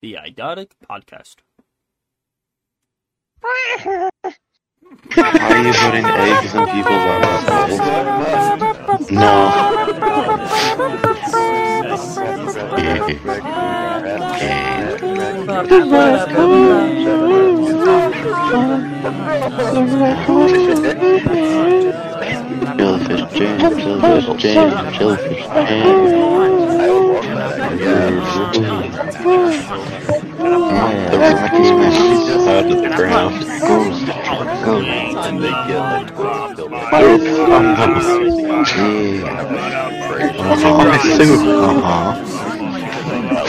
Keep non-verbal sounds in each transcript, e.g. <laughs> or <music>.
the Idiotic Podcast. Are you putting eggs in people's arms? No. Jellyfish jam, jellyfish jam, jellyfish jam. The rocky smashes out of the ground. Goes the truck, goes. Yeah. Uh-huh.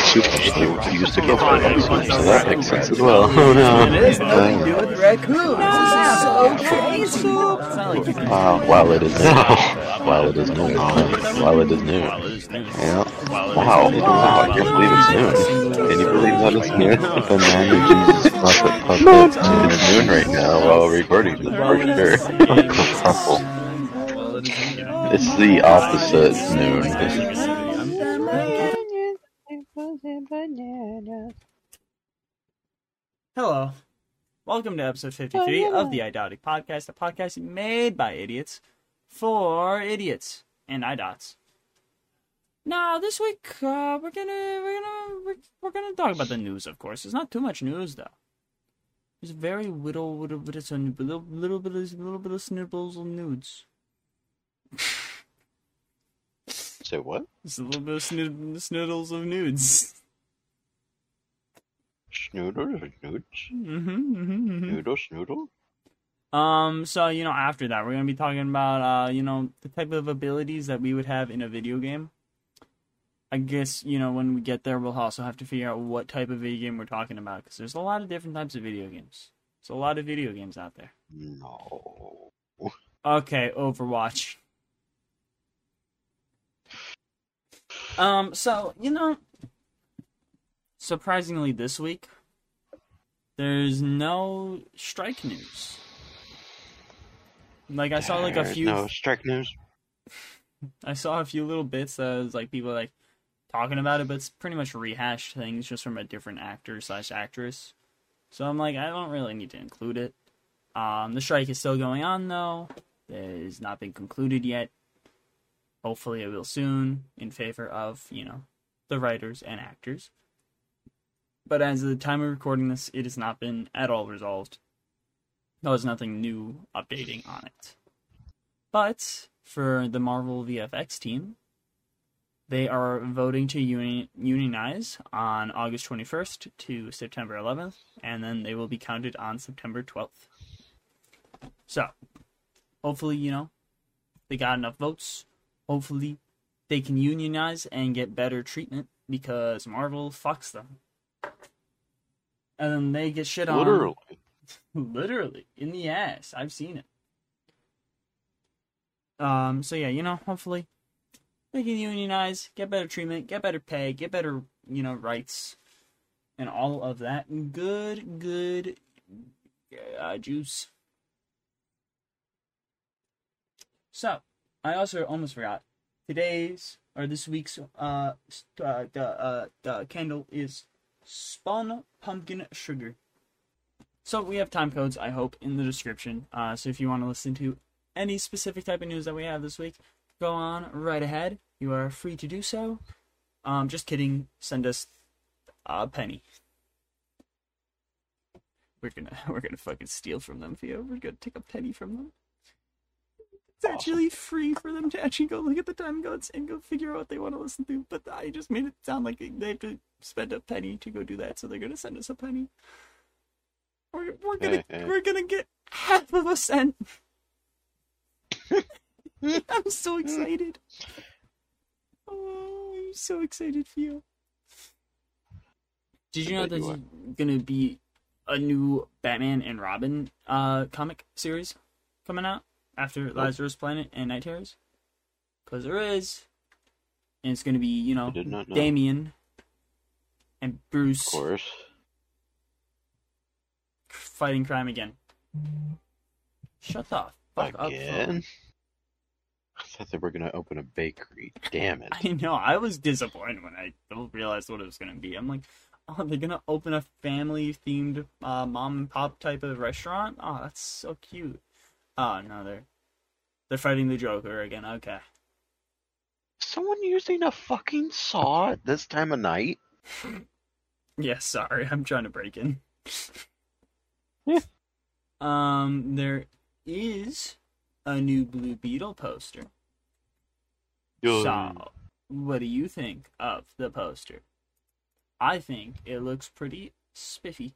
Super still used to get fighting soup, so that makes sense as well. Oh no. Uh, while it is noon. <laughs> While it is noon. While it is noon. Yeah. Wow. Wow, I can't believe it's noon. Can you believe that it's noon? <laughs> The man of Jesus Puppet Puppet is noon right now while recording this for sure. It's the opposite noon. Hello. Welcome to episode 53 of the Idiotic Podcast, a podcast made by idiots for idiots and idots. Now, this week uh, we're gonna we're gonna we're, we're gonna talk about the news. Of course, there's not too much news though. There's very little little bit of some little little bit of little bit of snibbles and nudes. <laughs> So what? Just a little bit of snood- snoodles of nudes. Snoodle, snoods, Mm-hmm, mm-hmm, noodle, snoodle. Um, so you know, after that, we're gonna be talking about uh, you know, the type of abilities that we would have in a video game. I guess you know when we get there, we'll also have to figure out what type of video game we're talking about because there's a lot of different types of video games. There's a lot of video games out there. No. Okay, Overwatch. Um, so you know, surprisingly, this week there's no strike news. Like I saw like a few No strike news. I saw a few little bits that was like people like talking about it, but it's pretty much rehashed things just from a different actor slash actress. So I'm like, I don't really need to include it. Um, the strike is still going on though. It has not been concluded yet. Hopefully, it will soon in favor of you know the writers and actors. But as of the time of recording this, it has not been at all resolved. There was nothing new updating on it. But for the Marvel VFX team, they are voting to uni- unionize on August 21st to September 11th, and then they will be counted on September 12th. So, hopefully, you know, they got enough votes. Hopefully, they can unionize and get better treatment because Marvel fucks them. And then they get shit on. Literally. <laughs> Literally in the ass. I've seen it. Um. So yeah, you know, hopefully they can unionize, get better treatment, get better pay, get better, you know, rights, and all of that good, good uh, juice. So I also almost forgot today's or this week's uh, uh the uh the candle is spun pumpkin sugar. So we have time codes, I hope, in the description. Uh, so if you want to listen to any specific type of news that we have this week, go on right ahead. You are free to do so. Um, just kidding. Send us a penny. We're gonna <laughs> we're gonna fucking steal from them, Theo. We're gonna take a penny from them. It's Awesome. actually free for them to actually go look at the time codes and go figure out what they want to listen to. But I just made it sound like they have to spend a penny to go do that, so they're gonna send us a penny. We're, we're gonna Eh, eh. we're gonna get half of a cent. <laughs> I'm so excited. Oh, I'm so excited for you. Did you know bet there's gonna be a new Batman and Robin uh comic series coming out after Lazarus Planet and Night Terrors? Cause there is, and it's gonna be you know know. Damian and Bruce Of course. fighting crime again. Shut the fuck up. Again. I thought they were gonna open a bakery. Damn it. <laughs> I know. I was disappointed when I realized what it was going to be. I'm like, oh, they're going to open a family themed uh, mom and pop type of restaurant? Oh, that's so cute. Oh, no, they're they're fighting the Joker again. Okay. Someone using a fucking saw at this time of night? <laughs> Yeah, sorry. I'm trying to break in. yeah. um, there is a new Blue Beetle poster. So, what do you think of the poster? I think it looks pretty spiffy.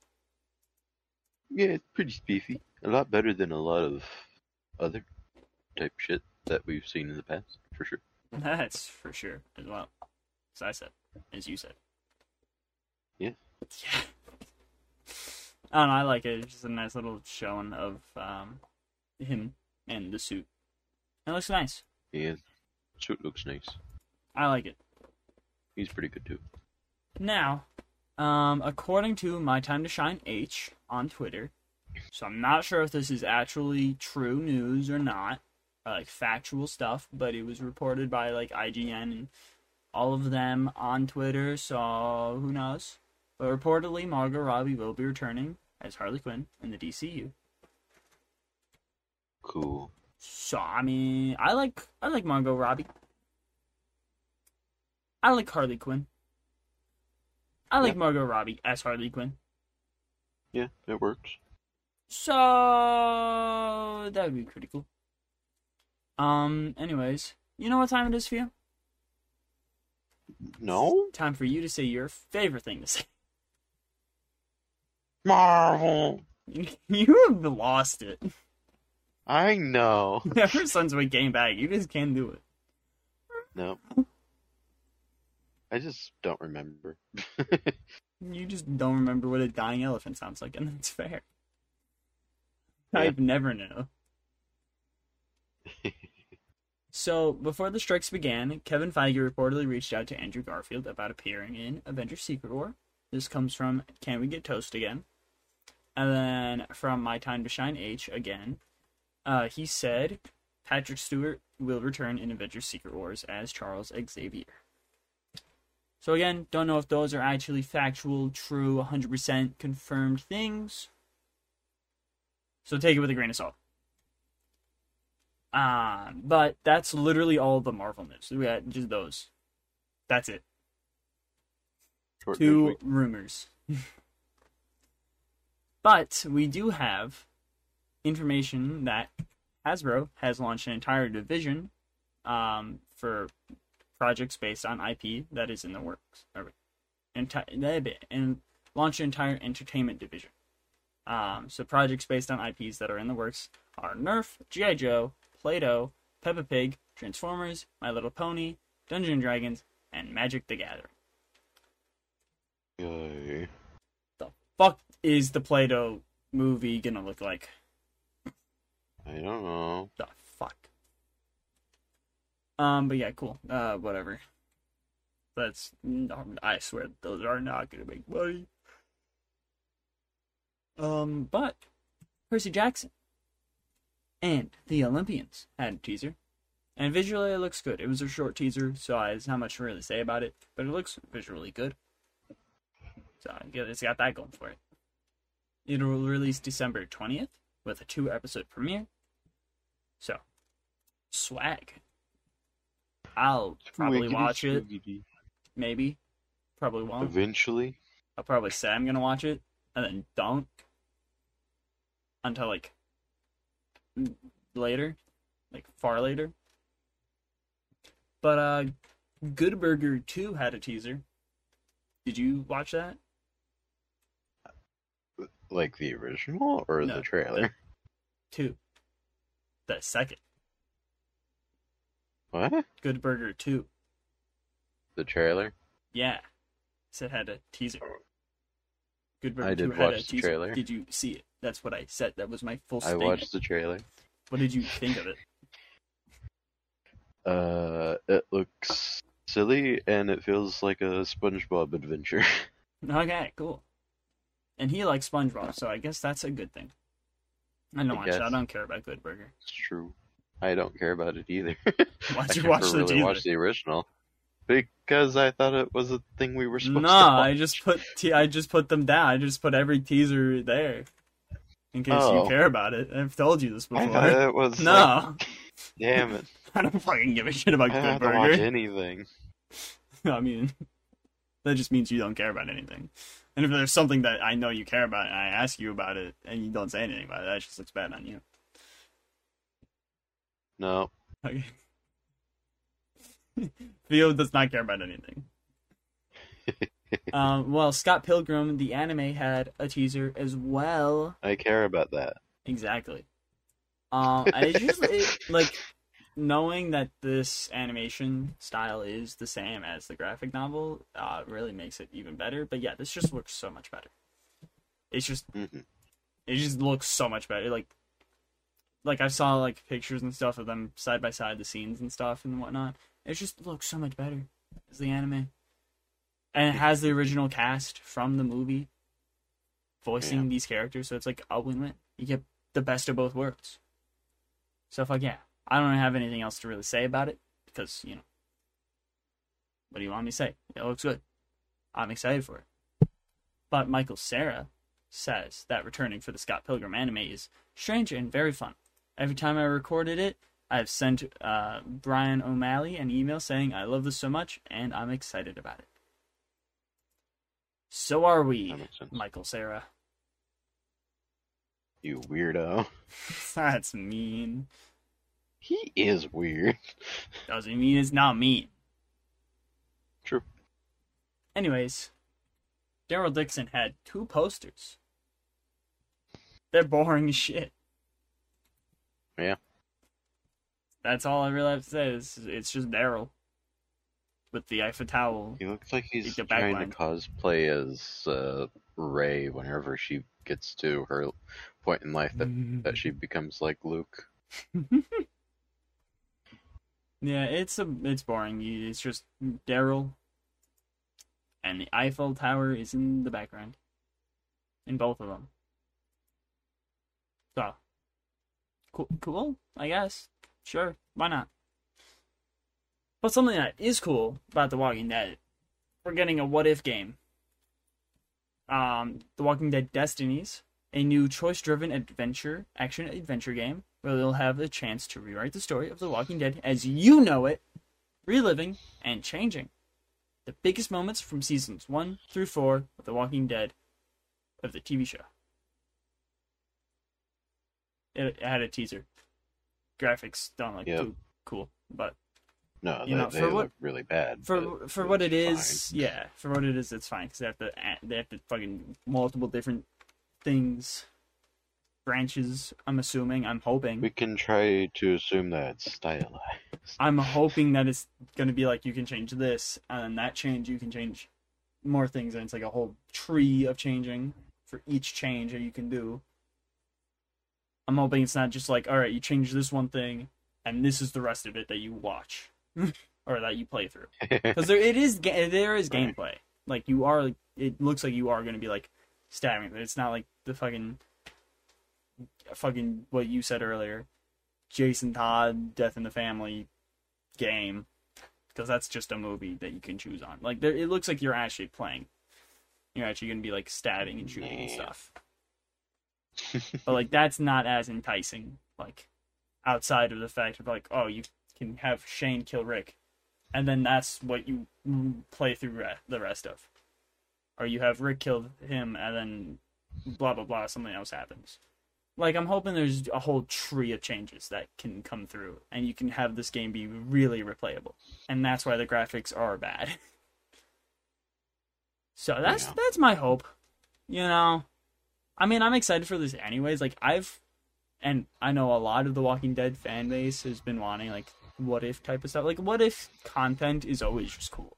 Yeah, it's pretty spiffy. A lot better than a lot of other type shit that we've seen in the past, for sure. <laughs> That's for sure as well. As I said, as you said. Yeah. Yeah. <laughs> I don't know. I like it. It's just a nice little showing of um, him and the suit. It looks nice. Yeah, suit looks nice. I like it. He's pretty good too. Now, um, according to My Time to Shine H on Twitter, so I'm not sure if this is actually true news or not, uh, like factual stuff, but it was reported by like IGN and all of them on Twitter, so who knows? But reportedly, Margot Robbie will be returning as Harley Quinn in the DCU. Cool. So I mean, I like I like Margot Robbie. I like Harley Quinn. I like Yeah. Margot Robbie as Harley Quinn. Yeah, it works. So that would be pretty cool. Um. Anyways, you know what time it is for you? No? Time for you to say your favorite thing to say. Marvel! <laughs> you have lost it. I know. <laughs> Ever since we came back, you just can't do it. No. I just don't remember. <laughs> You just don't remember what a dying elephant sounds like, and that's fair. I've never know. <laughs> so, before the strikes began, Kevin Feige reportedly reached out to Andrew Garfield about appearing in Avengers Secret War. This comes from Can We Get Toast Again? And then from My Time to Shine H again. Uh, he said Patrick Stewart will return in Avengers Secret Wars as Charles Xavier. So again, don't know if those are actually factual, true, 100% confirmed things. So take it with a grain of salt. Um, but that's literally all the Marvel news. We got just those. That's it. Short Two rumors. <laughs> but we do have information that Hasbro has launched an entire division um, for projects based on IP that is in the works. Or, enti- and launch an entire entertainment division. Um, so projects based on IPs that are in the works are Nerf, G.I. Joe, Play-Doh, Peppa Pig, Transformers, My Little Pony, Dungeon Dragons, and Magic the Gathering. Yay. The fuck is the Play-Doh movie gonna look like? I don't know. The fuck. Um, but yeah, cool. Uh, whatever. That's I swear those are not gonna make money. Um, but Percy Jackson and the Olympians had a teaser, and visually it looks good. It was a short teaser, so I there's not much to really say about it, but it looks visually good. So I it's got that going for it. It'll release December twentieth with a two-episode premiere. So, swag. I'll probably Wiggity watch it. swiggity. Maybe. Probably won't. Eventually. I'll probably say I'm gonna watch it and then don't until like later, like far later. But uh, Good Burger Two had a teaser. Did you watch that? Like the original or No, the trailer? Two. The second What? Good Burger Two. The trailer? Yeah, said had a teaser. Good Burger I did 2 had a watch the trailer. Did you see it? That's what I said. That was my full Statement. I watched the trailer. What did you think of it? Uh, it looks silly and it feels like a SpongeBob adventure. <laughs> Okay, cool. And he likes SpongeBob, so I guess that's a good thing. I don't I watch. it. I don't care about Good Burger. it's true. I don't care about it either. <laughs> Why'd you watch the really teaser? watched the original because I thought it was a thing we were supposed No, to. watch. I just put te- I just put them down. I just put every teaser there, in case Oh. you care about it. I've told you this I before. thought it was. like, no, <laughs> damn it! I don't fucking give a shit about I Good don't have to watch Burger. <laughs> anything. I mean, that just means you don't care about anything. And if there's something that I know you care about, and I ask you about it, and you don't say anything about it, that just looks bad on you. No, <laughs> Okay. <laughs> Theo does not care about anything. <laughs> um, well, Scott Pilgrim, the anime, had a teaser as well. I care about that. Exactly. Um, I like knowing that this animation style is the same as the graphic novel. Uh, really makes it even better. But yeah, this just looks so much better. It's just hmm it just looks so much better. Like, like I saw like pictures and stuff of them side by side, the scenes and stuff and whatnot. It just looks so much better as the anime, and it has the original cast from the movie voicing Yeah. these characters. So it's like a win-win. You get the best of both worlds. So fuck yeah, I don't have anything else to really say about it because you know, what do you want me to say? It looks good. I'm excited for it. But Michael Cera says that returning for the Scott Pilgrim anime is strange and very fun. Every time I recorded it, I've sent uh, Bryan O'Malley an email saying I love this so much and I'm excited about it. So are we, That makes sense. Michael Cera. You weirdo. <laughs> That's mean. He is weird. <laughs> Doesn't mean it's not mean. True. Anyways, Daryl Dixon had two posters. They're boring as shit. Yeah. That's all I really have to say. It's, it's just Daryl with the Eiffel Tower. He looks like he's The trying backline. to cosplay as uh, Rey whenever she gets to her point in life that, <laughs> that she becomes like Luke. <laughs> yeah, it's a it's boring. It's just Daryl, and the Eiffel Tower is in the background, in both of them. So, cool, cool. I guess, sure, why not? But something that is cool about The Walking Dead, we're getting a what if game. Um, The Walking Dead Destinies, a new choice-driven adventure action adventure game where you'll have the chance to rewrite the story of The Walking Dead as you know it, reliving and changing the biggest moments from seasons 1 through 4 of The Walking Dead of the TV show. It had a teaser. Graphics don't look Yep. too cool, but No, You they, know, they for look what- really bad. for for what it is, is, <laughs> yeah, for what it is, it's fine because they have to they have to fucking multiple different things, branches. I'm assuming. I'm hoping. We can try to assume that it's stylized. I'm <laughs> hoping that it's gonna be like you can change this and that change you can change more things and it's like a whole tree of changing for each change that you can do. I'm hoping it's not just like all right, you change this one thing and this is the rest of it that you watch <laughs> or that you play through. <laughs> because there it is, there is Right. gameplay. Like you are, it looks like you are going to be like stabbing. It's not like the fucking, fucking what you said earlier, Jason Todd Death in the Family game, because that's just a movie that you can choose on. Like there, it looks like you're actually playing. You're actually going to be like stabbing and shooting and stuff. But like that's not as enticing. Like outside of the fact of like, oh, you can have Shane kill Rick and then that's what you play through the rest of. Or you have Rick kill him, and then blah blah blah, something else happens. Like I'm hoping there's a whole tree of changes that can come through, and you can have this game be really replayable, and that's why the graphics are bad. <laughs> so that's Yeah. that's my hope. You know, I mean, I'm excited for this anyways. Like I've, and I know a lot of the Walking Dead fan base has been wanting like what if type of stuff. Like what if content is always just cool?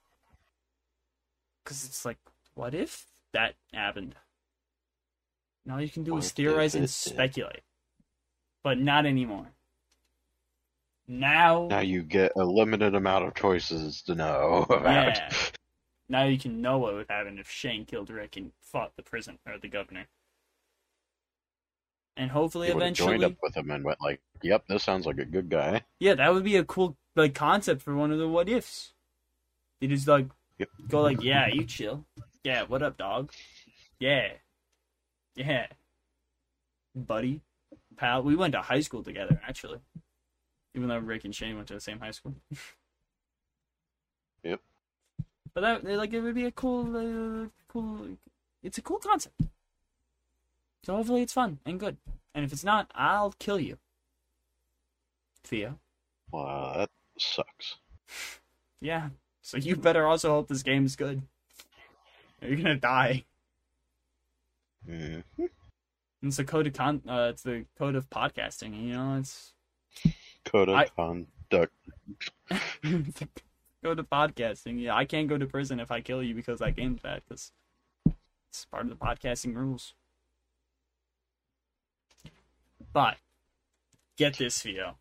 Because it's like, what if that happened? Now you can do What is theorize and speculate, but not anymore. Now, now you get a limited amount of choices to know <laughs> about. yeah, now you can know what would happen if Shane killed Rick and fought the prison or the governor. And hopefully He would have eventually, joined up with him and went like, "Yep, this sounds like a good guy." yeah, that would be a cool like concept for one of the what ifs. They just like Yep. go like, yeah, you chill, yeah, what up, dog, yeah, yeah, buddy, pal. We went to high school together actually, even though Rick and Shane went to the same high school. Yep. But that like it would be a cool, uh, cool. It's a cool concept. So hopefully it's fun and good. And if it's not, I'll kill you. Theo. Wow, that sucks. <laughs> Yeah. So you better also hope this game is good. Or You're gonna die. Mm. It's the code of con. Uh, it's the code of podcasting. You know, it's Code of I- conduct. <laughs> code of podcasting. Yeah, I can't go to prison if I kill you because that game's bad. Because it's part of the podcasting rules. But get this, Theo.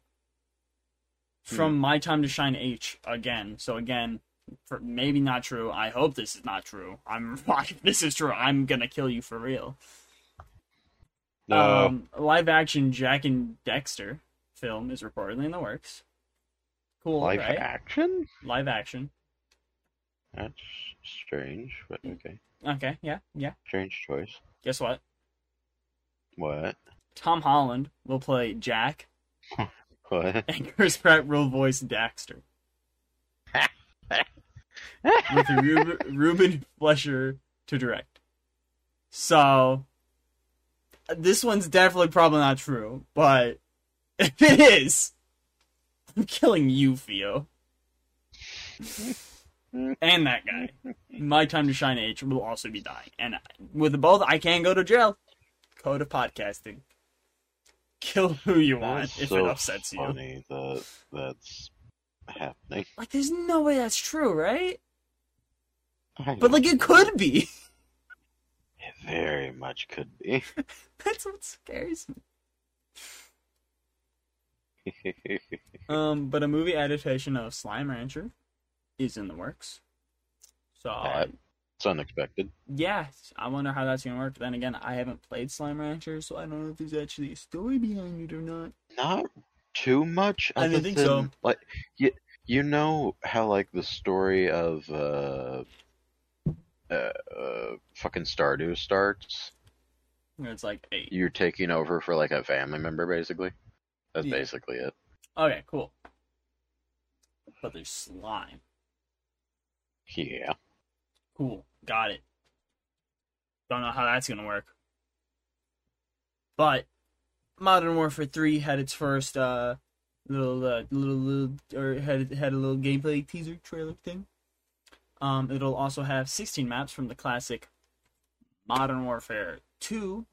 From my time to shine H again. So again, for maybe not true. I hope this is not true. I'm <laughs> if this is true. I'm gonna kill you for real. No, Um, live action Jak and Daxter film is reportedly in the works. Cool, live right? action. Live action. That's strange, but okay. Okay, yeah, yeah. Strange choice. Guess what? What? Tom Holland will play Jak, <laughs> What? and Chris Pratt will voice Daxter. <laughs> with Ruben, Ruben Fleischer to direct. So, this one's definitely probably not true, but if <laughs> it is, I'm killing you, Theo. and that guy. My time to shine age will also be dying. And with both, I can go to jail. Code of podcasting. Kill who you want if so it upsets you. funny that that's happening. Like, there's no way that's true, right? But, like, it could be. <laughs> it very much could be. <laughs> That's what scares me. <laughs> Um, but a movie adaptation of Slime Rancher is in the works. So That- it's unexpected. yeah, I wonder how that's gonna work. Then again, I haven't played Slime Rancher, so I don't know if there's actually a story behind it or not. Not too much. I other think so. Like you, you know how like the story of uh, uh, uh fucking Stardew starts. Where It's like eight. You're taking over for like a family member, basically. That's Yeah. basically it. Okay, cool. But there's slime. Yeah. Cool, got it. Don't know how that's gonna work. But Modern Warfare 3 had its first uh little uh, little little or had had a little gameplay teaser trailer thing. Um it'll also have 16 maps from the classic Modern Warfare 2.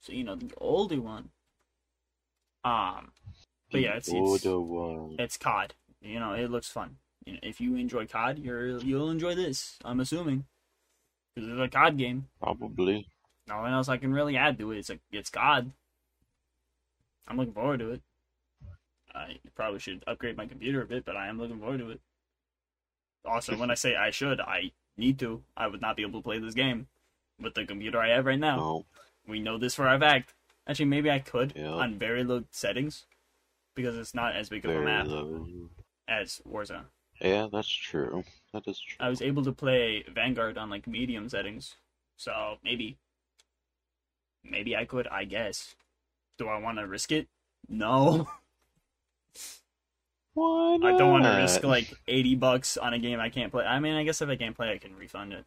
So you know the older one. Um but yeah, it's it's, it's COD. You know, it looks fun. You know, if you enjoy COD, you're you'll enjoy this. I'm assuming because it's a COD game. Probably. Nothing else I can really add to it. It's a it's COD. I'm looking forward to it. I probably should upgrade my computer a bit, but I am looking forward to it. Also, when I say I should, I need to. I would not be able to play this game with the computer I have right now. No. We know this for a fact. Actually, maybe I could Yeah. on very low settings because it's not as big of a map low. as Warzone. Yeah, that's true. That is true. I was able to play Vanguard on like medium settings, so maybe, maybe I could. I guess. Do I want to risk it? No, <laughs> Why not? I don't want to risk like eighty bucks on a game I can't play. I mean, I guess if I can't play, I can refund it.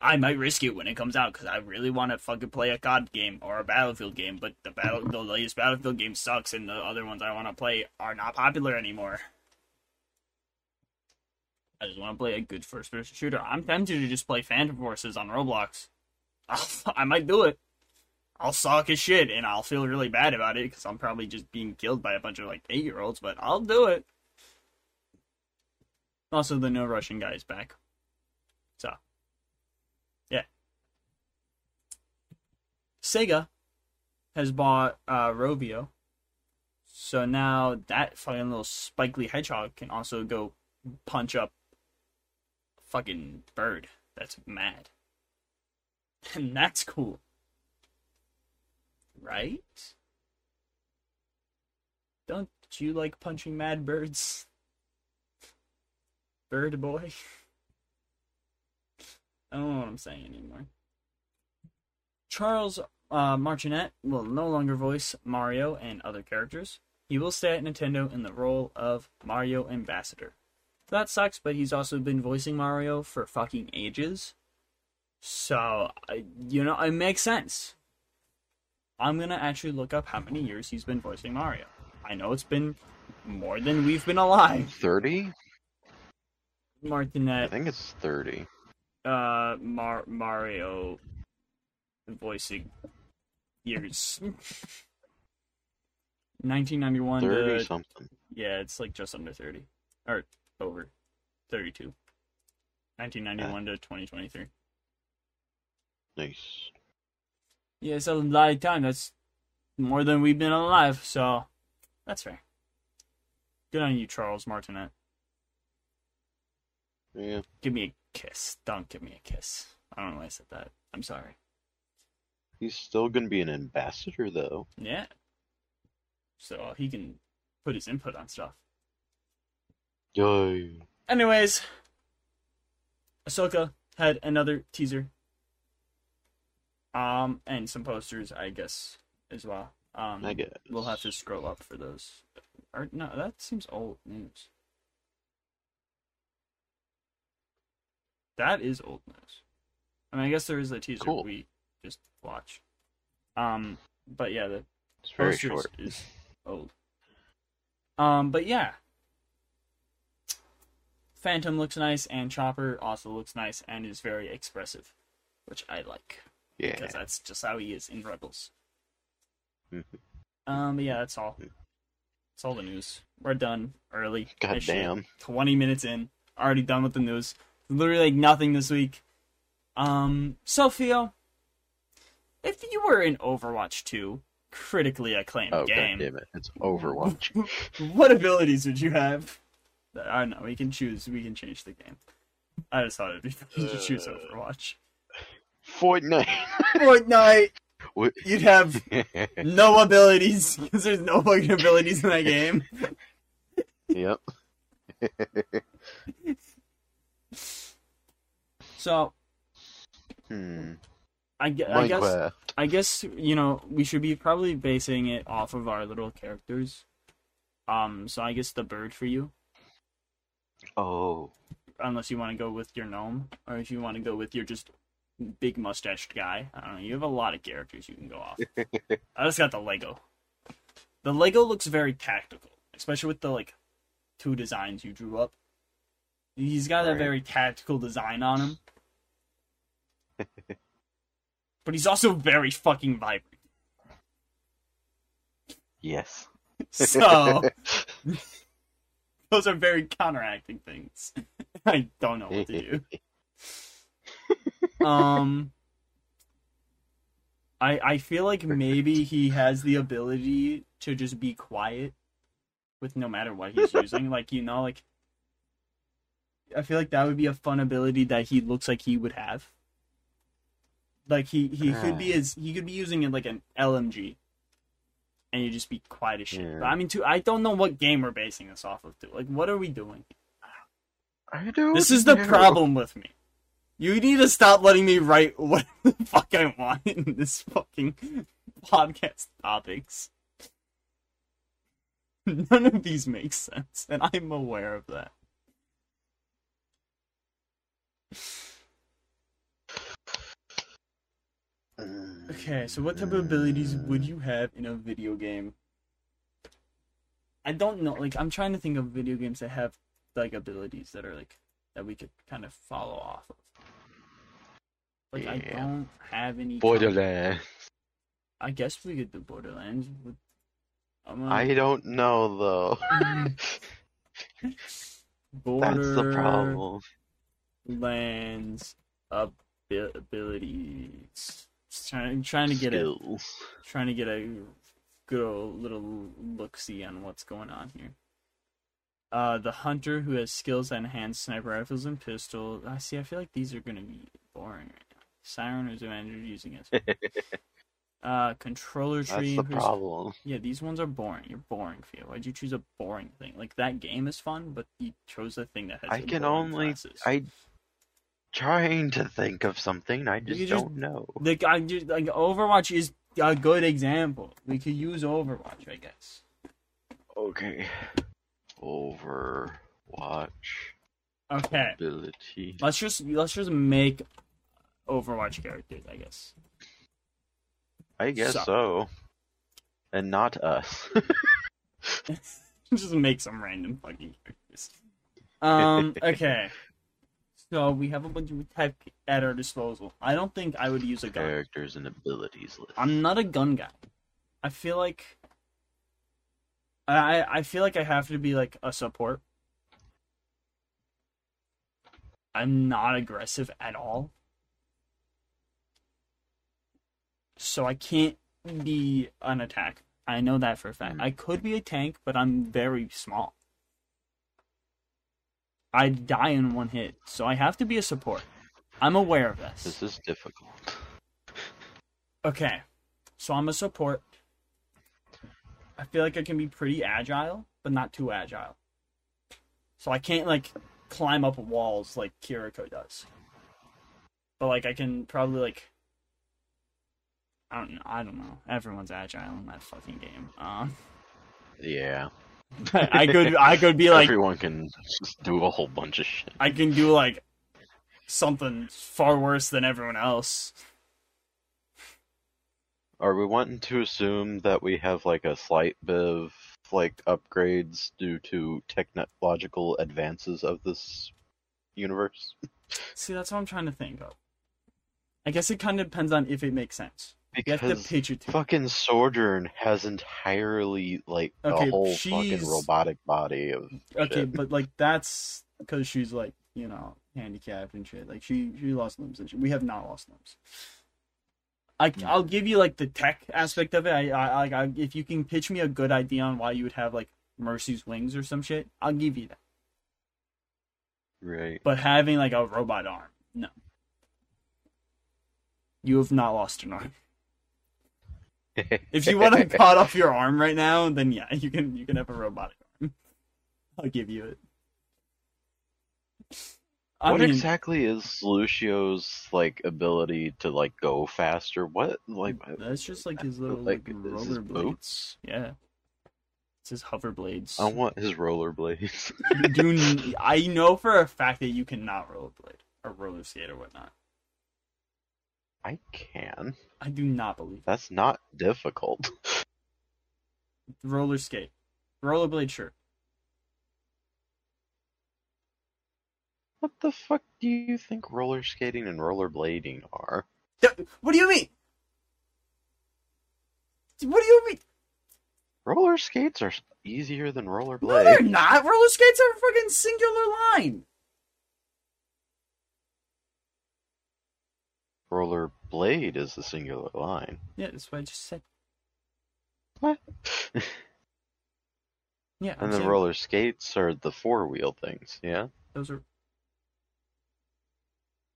I might risk it when it comes out because I really want to fucking play a COD game or a Battlefield game, but the battle the latest Battlefield game sucks, and the other ones I want to play are not popular anymore. I just want to play a good first-person shooter. I'm tempted to just play Phantom Forces on Roblox. <laughs> I'll, I might do it. I'll suck as shit, and I'll feel really bad about it because I'm probably just being killed by a bunch of like eight-year-olds. But I'll do it. Also, the No Russian guy is back. So, yeah. Sega has bought uh, Rovio. So now that fucking little spikely hedgehog can also go punch up a fucking bird that's mad. <laughs> And that's cool. right? Don't you like punching mad birds? <laughs> Bird boy? <laughs> I don't know what I'm saying anymore. Charles uh, Martinet will no longer voice Mario and other characters. He will stay at Nintendo in the role of Mario Ambassador. That sucks, but he's also been voicing Mario for fucking ages. So, you know, it makes sense. I'm gonna actually look up how many years he's been voicing Mario. I know it's been more than we've been alive. 30? Martinet. I think it's 30. uh, Mar- Mario voicing years. 1991 30 to something. yeah, it's like just under 30 or over 32. 1991 to 2023. Nice. Yeah, it's a lot of time. That's more than we've been alive, so that's fair. Good on you, Charles Martinet. Yeah. Give me a kiss. Don't give me a kiss. I don't know why I said that. I'm sorry. He's still gonna be an ambassador though. Yeah. So he can put his input on stuff. Yay. Anyways, Ahsoka had another teaser. Um, and some posters, I guess, as well. Um, I guess. We'll have to scroll up for those. Or no, that seems old news. That is old news. I mean, I guess there is a teaser Cool. we just watch. Um, but yeah, the It's very short. is old. Um, but yeah, Phantom looks nice, and Chopper also looks nice and is very expressive, which I like Yeah. because that's just how he is in Rebels. Mhm. Um, but yeah, that's all. That's all the news. We're done early. God damn. Twenty minutes in, already done with the news. Literally like nothing this week. Um, Sophia, if you were in Overwatch 2, critically acclaimed Oh game, god damn it. It's Overwatch. <laughs> what abilities would you have? I don't know. We can choose. We can change the game. I just thought it'd be funny to choose Uh, Overwatch. Fortnite. Fortnite. <laughs> What- You'd have <laughs> no abilities because there's no fucking abilities in that game. yep. So Hmm. I, gue- I guess I guess you know we should be probably basing it off of our little characters. Um. So I guess the bird for you, Oh. unless you want to go with your gnome, or if you want to go with your just big mustached guy. I don't know. You have a lot of characters you can go off. <laughs> I just got the Lego. The Lego looks very tactical, especially with the like two designs you drew up. He's got a Right. very tactical design on him. <laughs> but he's also very fucking vibrant. Yes. So <laughs> those are very counteracting things. <laughs> I don't know what to do. <laughs> Um I I feel like maybe he has the ability to just be quiet with no matter what he's using. Like you know, like I feel like that would be a fun ability that he looks like he would have. Like he he could be as he could be using it like an LMG, and you just be quiet as shit. Yeah. But I mean, too, I don't know what game we're basing this off of. Too. Like, what are we doing? I don't This is the know. problem with me. You need to stop letting me write <laughs> what the fuck I want in this fucking podcast topics. <laughs> None of these make sense, and I'm aware of that. Mm. Okay, so what type of abilities would you have in a video game? I don't know. Like, I'm trying to think of video games that have like abilities that are like that we could kind of follow off of. Like, I don't have any. Borderlands. I guess we could do Borderlands. With... I'm gonna... I don't know though. <laughs> That's the problem. Lands abi- abilities. Trying, trying to get. Skills. trying to get a good old little look see on what's going on here. Uh, the hunter who has skills that enhance sniper rifles and pistols. I see. I feel like these are gonna be boring right now. Siren is advantage using it. Uh, controller tree. That's the problem. Yeah, these ones are boring. You're boring, Theo. Why'd you choose a boring thing? Like that game is fun, but you chose a thing that has. I a can only classes. I trying to think of something. I just just- don't know. Like I just- like Overwatch is a good example. We could use Overwatch, I guess. Okay. Overwatch Okay, ability. let's just let's just make Overwatch characters, I guess. I guess So- so. And not us. <laughs> just make some random fucking characters. <laughs> Um. Okay. So we have a bunch of tech at our disposal. I don't think I would use a gun. Characters and abilities list. I'm not a gun guy. I feel like I I feel like I have to be like a support. I'm not aggressive at all. So I can't be an attack. I know that for a fact. Mm. I could be a tank, but I'm very small. I'd die in one hit, so I have to be a support. I'm aware of this. This is difficult. Okay, so I'm a support. I feel like I can be pretty agile, but not too agile. So I can't like climb up walls like Kiriko does. But like I can probably like I don't know. I don't know. Everyone's agile in that fucking game. Um, Yeah. <laughs> I could I could be like Everyone can just do a whole bunch of shit. I can do like something far worse than everyone else. Are we wanting to assume that we have like a slight bit of like upgrades due to technological advances of this universe? See, that's what I'm trying to think of. I guess it kind of depends on if it makes sense. You have to Because fucking Sojourn has entirely like Okay, a whole she's- fucking robotic body of Okay, shit. but like that's because she's like you know handicapped and shit. Like she she lost limbs and shit. We have not lost limbs. I hmm. I'll give you like the tech aspect of it. I I like I, if you can pitch me a good idea on why you would have like Mercy's wings or some shit, I'll give you that. right. But having like a robot arm, no. You have not lost an arm. If you want to cut off your arm right now, then yeah, you can you can have a robotic arm. <laughs> I'll give you it. I what mean, exactly is Lucio's like ability to like go faster? What like mm, that's just like his little like, like, is his roller blades. boots? Yeah, it's his hover blades. I want his roller blades. do <laughs> I know for a fact that you cannot rollerblade or roller skate or whatnot. I can. I do not believe That's not difficult. <laughs> roller skate, rollerblade. Sure, What the fuck do you think roller skating and rollerblading are? What do you mean? What do you mean? Roller skates are easier than rollerblades. No, they're not. Roller skates are a fucking singular line. Rollerblade is the singular line. Yeah, that's what I just said. What? <laughs> Yeah, I'm and the saying roller skates are the four wheel things, yeah? those are.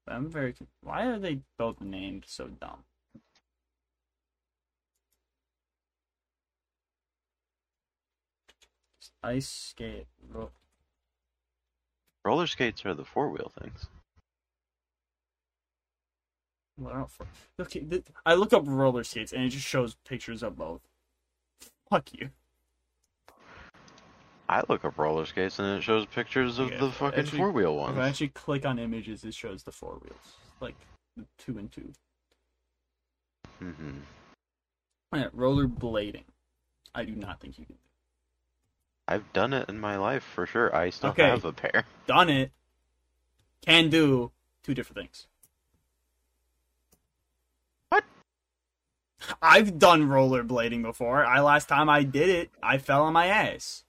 I'm very. con- Why are they both named so dumb? Ice skate. Ro- Roller skates are the four wheel things. Well, I okay, th- I look up roller skates and it just shows pictures of both. Fuck you. I look up roller skates and it shows pictures of the fucking four wheel one. If I actually click on images, it shows the four wheels, like the two and two. hmm Yeah, roller blading. I do not think you can. Do I've done it in my life for sure. I still Okay. have a pair. Done it. Can do two different things. I've done rollerblading before. I last time I did it, I fell on my ass.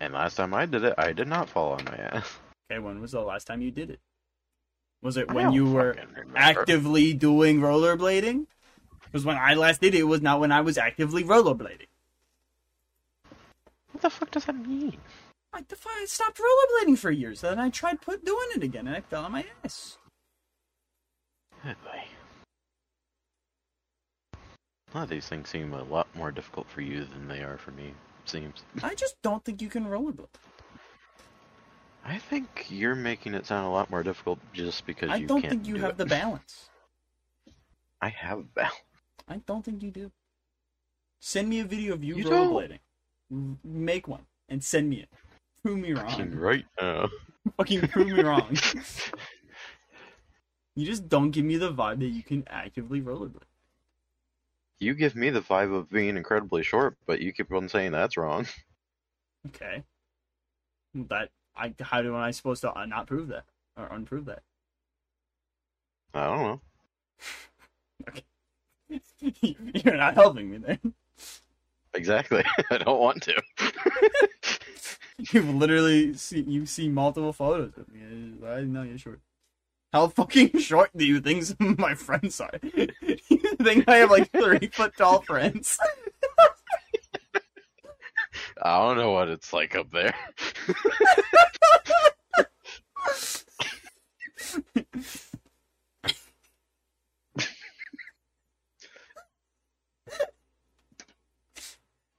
And last time I did it, I did not fall on my ass. <laughs> Okay, when was the last time you did it? Was it when you were remember. actively doing rollerblading? Because when I last did it, it was not when I was actively rollerblading. What the fuck does that mean? I, I stopped rollerblading for years. Then I tried put doing it again, and I fell on my ass. Good boy. A lot of these things seem a lot more difficult for you than they are for me. It seems. I just don't think you can rollerblade. I think you're making it sound a lot more difficult just because I you don't think you do have it. the balance. <laughs> I have balance. I don't think you do. Send me a video of you, You don't. rollerblading. Make one and send me it. Prove me Fucking wrong. right now. Uh. <laughs> Fucking prove me wrong. <laughs> You just don't give me the vibe that you can actively rollerblade. You give me the vibe of being incredibly short, but you keep on saying that's wrong. <laughs> Okay. That I how do I supposed to uh, not prove that or unprove that? I don't know. <laughs> Okay. <laughs> You're not helping me there. Exactly. I don't want to. You've literally seen you see multiple photos of me. I know you're short. How fucking short do you think some of my friends are? <laughs> think I have like three foot tall friends? I don't know what it's like up there.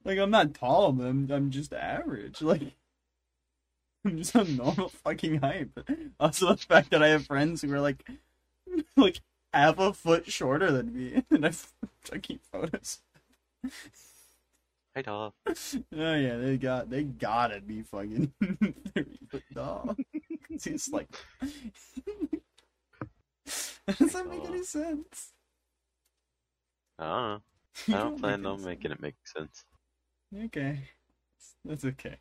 Like I'm not tall, but I'm, I'm just average. Like I'm just a normal fucking height. But also the fact that I have friends who are like <laughs> like half a foot shorter than me, <laughs> and I, keep photos. Hi, doll. Oh yeah, they got they gotta be fucking <laughs> tall. It's <laughs> like doesn't make any sense. I don't know. I don't plan on any making it make sense. sense. Okay, that's okay. I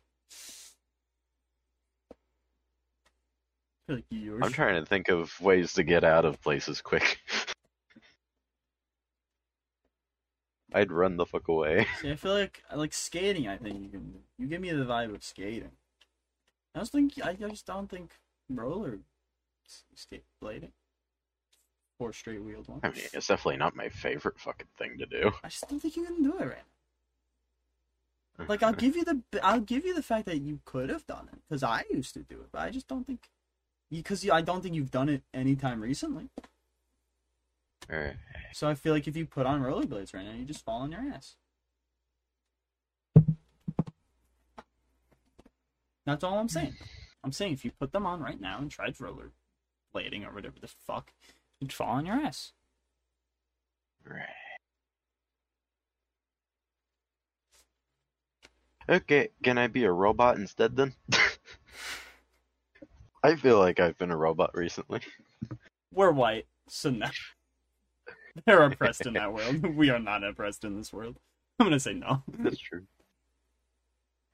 feel like you're I'm trying to think of ways to get out of places quick. <laughs> I'd run the fuck away. <laughs> See, I feel like I like skating. I think you can. You give me the vibe of skating. I just think I just don't think roller skate blading. Four straight wheeled one. I mean, it's definitely not my favorite fucking thing to do. I just don't think you can do it right now. Like I'll <laughs> give you the I'll give you the fact that you could have done it because I used to do it, but I just don't think because I don't think you've done it anytime recently. Alright. So I feel like if you put on rollerblades right now, you just fall on your ass. That's all I'm saying. I'm saying if you put them on right now and tried rollerblading or whatever the fuck, you'd fall on your ass. Right. Okay, can I be a robot instead then? <laughs> I feel like I've been a robot recently. We're white, so no. <laughs> They're oppressed in that world. <laughs> We are not oppressed in this world. I'm gonna say no. That's true.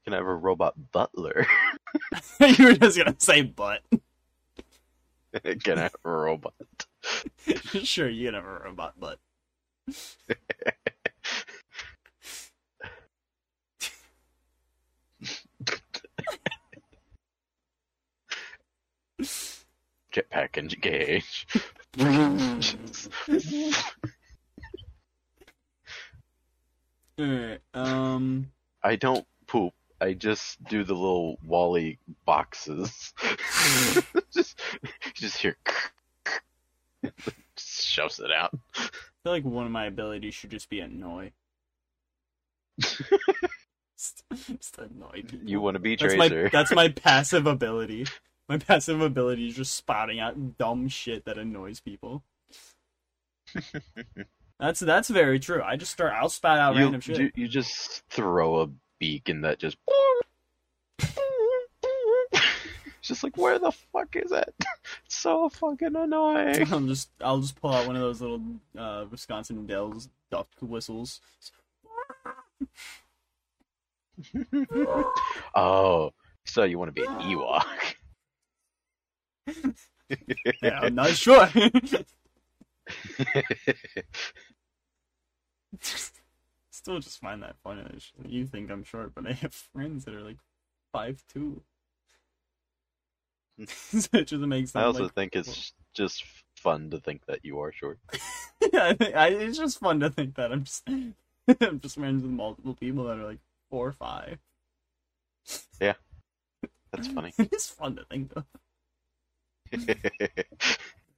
Can I have a robot butler? <laughs> you were just gonna say but. can I have a robot? sure, you can have a robot butt. Jetpack engage. <laughs> Alright, um. I don't poop. I just do the little WALL-E boxes. <laughs> just, just hear. just shoves it out. I feel like one of my abilities should just be annoy. <laughs> just, just annoy people. You want to be that's Tracer? my that's my passive ability. <laughs> My passive ability is just spotting out dumb shit that annoys people. <laughs> That's that's very true. I just start. I'll spout out you, random shit. you, you just throw a beacon that just. It's <laughs> just like, where the fuck is it? It's so fucking annoying. I'll just I'll just pull out one of those little uh, Wisconsin Dells duck whistles. oh, so you want to be an Ewok? Yeah, I'm not sure. <laughs> Still, just find that funny. You think I'm short, but I have friends that are like five two. Hmm. <laughs> so it just makes I also like, think it's just fun to think that you are short. <laughs> yeah, I think, I, it's just fun to think that I'm just I'm just friends with multiple people that are like four or five. That's funny. it's fun to think though. <laughs>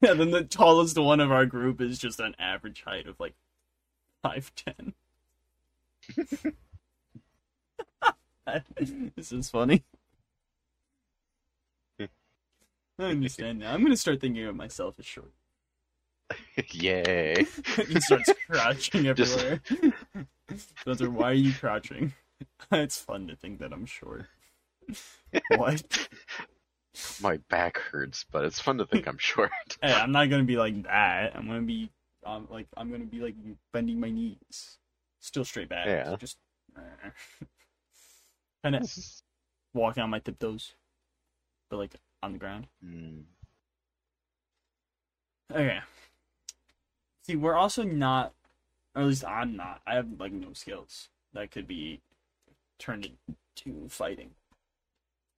Yeah, then the tallest one of our group is just an average height of like five ten. <laughs> this is funny. I understand now. I'm gonna start thinking of myself as short. <laughs> Yay. he starts crouching Just- everywhere. Spencer, why are you crouching? it's fun to think that I'm short. what? My back hurts, but it's fun to think I'm short. <laughs> Hey, I'm not gonna be like that. I'm gonna be, um, like I'm gonna be like bending my knees, still straight back. Yeah. Just <laughs> kind of walking on my tiptoes, but like on the ground. Hmm. Okay. See, we're also not, or at least I'm not. I have like no skills that could be turned into fighting.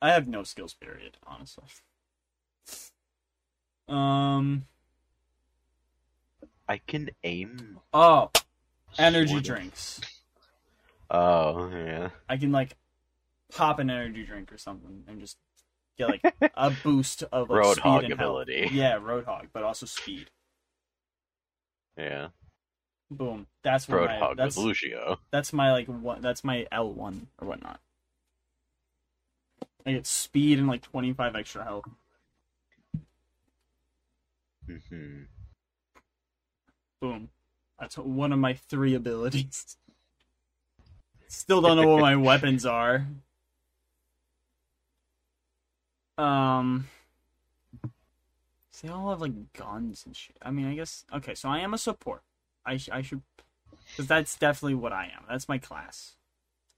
I have no skills, period. Honestly. Um. I can aim. Oh, energy sort of. drinks. Oh, yeah. I can like pop an energy drink or something and just get like <laughs> a boost of like speed Roadhog and ability. health. Yeah, roadhog, but also speed. Yeah. Boom. That's what my, Roadhog that's with Lucio. that's my like one. That's my L one or whatnot. I get speed and like twenty five extra health. hmm Boom. That's one of my three abilities. <laughs> Still don't know what my <laughs> weapons are. Um, see, they all have like guns and shit. I mean, I guess okay. So I am a support. I sh- I should, because that's definitely what I am. That's my class.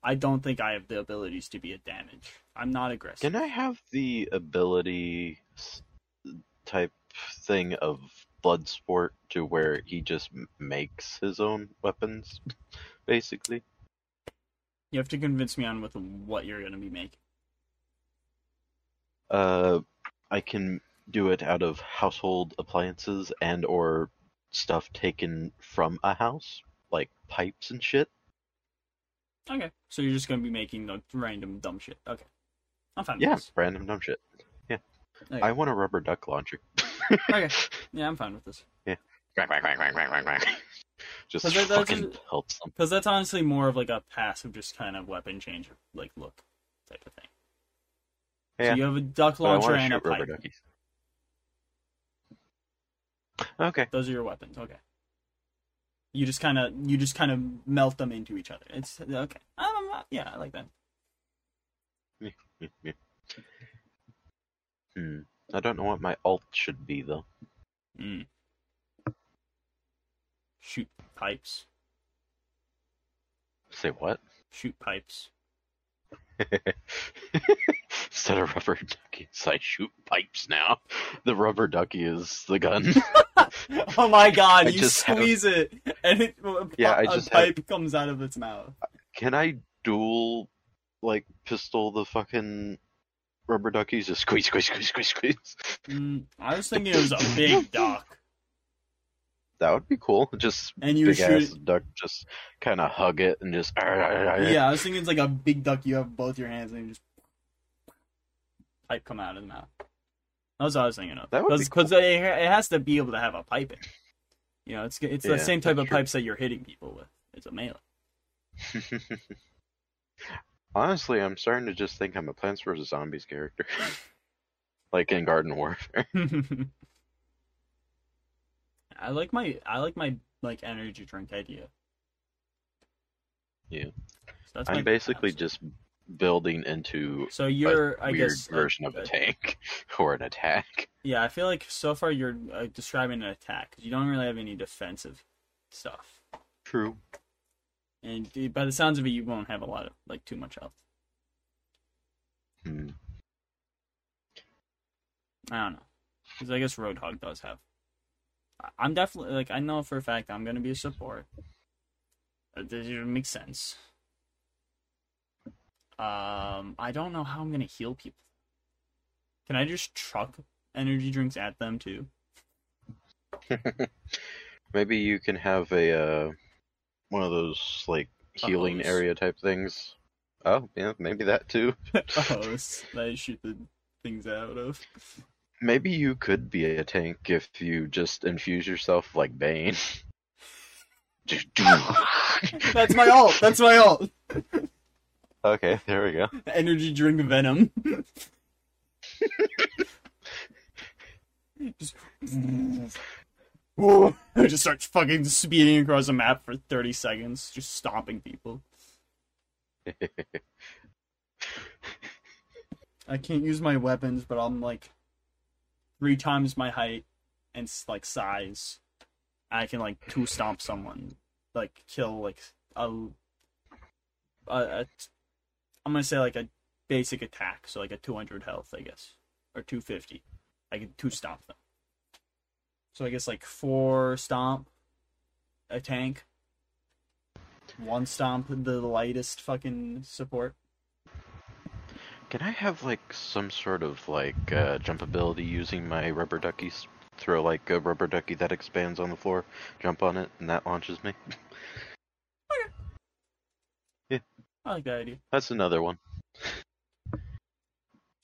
I don't think I have the abilities to be a damage. I'm not aggressive. Can I have the ability type thing of Bloodsport to where he just makes his own weapons, basically? You have to convince me on with what you're gonna be making. Uh, I can do it out of household appliances and or stuff taken from a house, like pipes and shit. Okay, so you're just gonna be making the random dumb shit. Okay, I'm fine. with Yeah, this. random dumb shit. Yeah. Okay. I want a rubber duck launcher. Okay. <laughs> Yeah, I'm fine with this. Yeah, quack, quack, quack, quack, quack, quack. <laughs> Just But that- fucking doesn't- helps them. Because that's honestly more of like a passive, just kind of weapon change, like look type of thing. Yeah. So you have a duck launcher and a pipe. duckies. Okay. Those are your weapons. Okay. You just kind of you just kind of melt them into each other. It's okay. Um, yeah, I like that. <laughs> Hmm. I don't know what my alt should be though. Mm. Shoot pipes. Say what? Shoot pipes. <laughs> Instead of rubber duckies, I shoot pipes now. The rubber ducky is the gun. <laughs> oh my god! <laughs> I you just have- squeeze it, and it, Yeah, a just have- pipe comes out of its mouth. Can I dual, like, pistol the fucking rubber duckies? Just squeeze, squeeze, squeeze, squeeze, squeeze. Mm, I was thinking it was a big duck, That would be cool. <laughs> Just and you big shoot. ass duck, just kind of hug it and just. <laughs> Yeah, I was thinking it's like a big duck. You have both your hands, and you just pipe come out of the mouth. That's what I was thinking of. That would be Because it, it has to be able to have a piping. You know, it's it's the same type of true. pipes that you're hitting people with. It's a melee. <laughs> Honestly, I'm starting to just think I'm a Plants vs Zombies character, like in Garden Warfare. I like my I like my like energy drink idea. Yeah. So that's I'm basically class. just building into So you're a I weird guess a- version of a tank <laughs> or an attack. Yeah, I feel like so far you're uh, describing an attack 'cause you don't really have any defensive stuff, True. and uh, by the sounds of it, you won't have a lot of like too much health. Hmm. I don't know, because I guess Roadhog does have. I'm definitely like I know for a fact I'm gonna be a support. This it makes sense. Um, I don't know how I'm gonna heal people. Can I just truck energy drinks at them too? <laughs> Maybe you can have a uh, one of those like healing hose. area type things. Oh yeah, maybe that too. <laughs> oh, <laughs> that I shoot the things out of. Maybe you could be a tank if you just infuse yourself like Bane. <laughs> That's my ult. That's my ult. okay, there we go. Energy drink venom. <laughs> just, <laughs> Whoa. just starts fucking speeding across the map for 30 seconds, just stomping people. I can't use my weapons, but I'm like three times my height and like size. I can like two stomp someone, like kill like a, a, a I'm gonna say like a basic attack, so like a 200 health, I guess, or 250. I can two stomp them. So I guess like four stomp, a tank, one stomp, the lightest fucking support. Can I have like some sort of like uh, jump ability using my rubber duckies? Throw like a rubber ducky that expands on the floor, jump on it, and that launches me. Okay. <laughs> Yeah. I like that idea. That's another one. So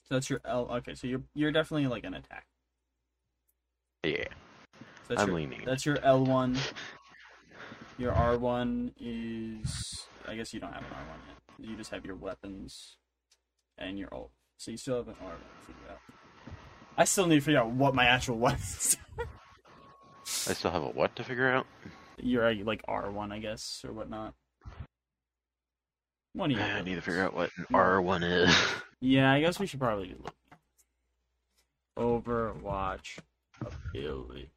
that's your L. Okay, so you're you're definitely like an attack. Yeah, So I'm your, leaning. That's your L one. Your R one is. I guess you don't have an R one yet. You just have your weapons and your ult. So you still have an R to figure out. I still need to figure out what my actual <laughs> weapons. I still have a what to figure out? your uh, like R one, I guess, or whatnot. One of your I need to figure out what an R1 is. <laughs> Yeah, I guess we should probably look. Overwatch abilities.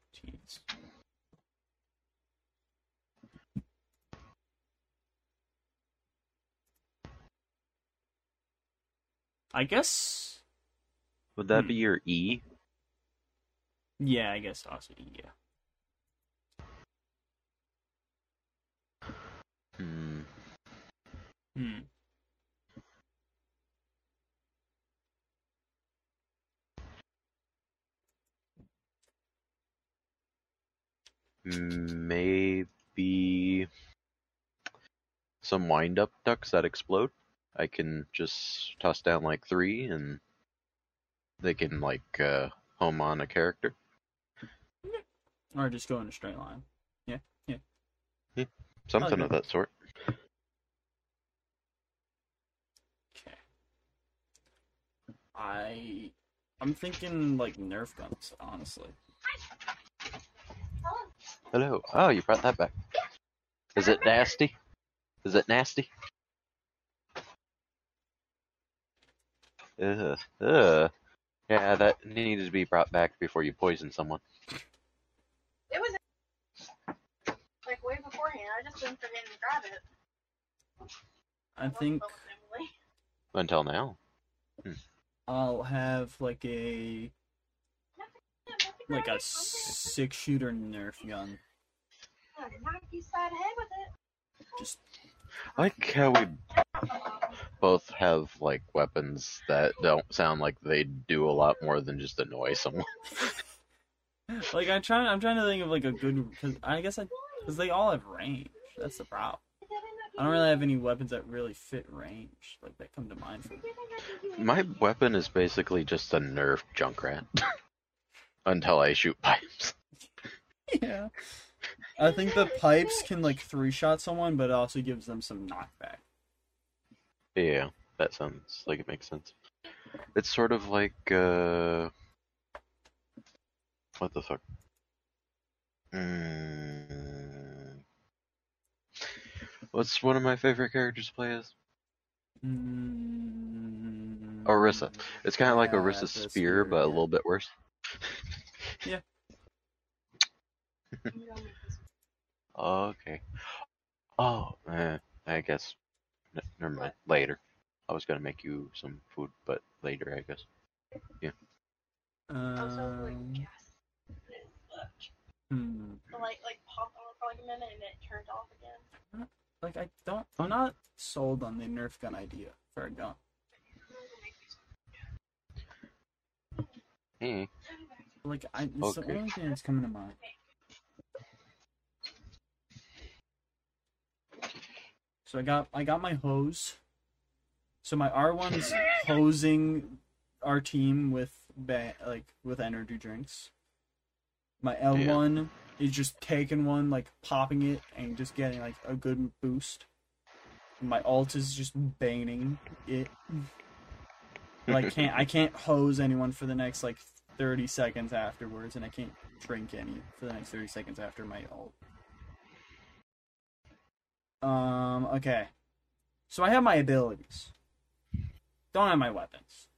I guess. Would that Hmm. be your E? Yeah, I guess also yeah. Hmm. Hmm. Maybe some wind up ducks that explode. I can just toss down like three and they can like uh, home on a character. Or just go in a straight line. Yeah, yeah. yeah something Okay. of that sort. Okay. I I'm thinking like Nerf guns, honestly. Hello. Oh, you brought that back. Is it nasty? Is it nasty? Ugh. Ugh. Yeah, that needed to be brought back before you poison someone. It was like way beforehand. I just been forgetting to grab it. I think Until now. Hmm. I'll have like a like a six shooter Nerf gun. Knock you side head with it. Just I like how we both have like weapons that don't sound like they do a lot more than just annoy someone. <laughs> like I'm trying I'm trying to think of like a good because I guess I because they all have range. That's the problem. I don't really have any weapons that really fit range like that come to mind for me. My weapon is basically just a nerf junkrat. <laughs> Until I shoot pipes. <laughs> Yeah. I think the pipes can like three shot someone, but it also gives them some knockback. Yeah, that sounds like it makes sense. It's sort of like uh what the fuck? Mm. What's one of my favorite characters to play as? Mm, Orisa. It's kind of like yeah, Orisa's the spear, but a little bit worse. <laughs> Yeah. <laughs> okay. Oh, eh, I guess. N- never mind. Later. I was gonna make you some food, but later, I guess. Also, like, Um, yes. hmm. The light like popped on for like a minute and it turned off again. Like I don't, I'm not sold on the Nerf gun idea for a gun. Hey. Like I, it's the only thing that's coming to mind. So I got, I got my hose. So my R one's hosing our team with ba- like with energy drinks. My L one is just taking one, like popping it, and just getting like a good boost. My alt is just baning it. Like can't I can't hose anyone for the next like thirty seconds afterwards, and I can't drink any for the next thirty seconds after my alt. Um. Okay. So I have my abilities. Don't have my weapons.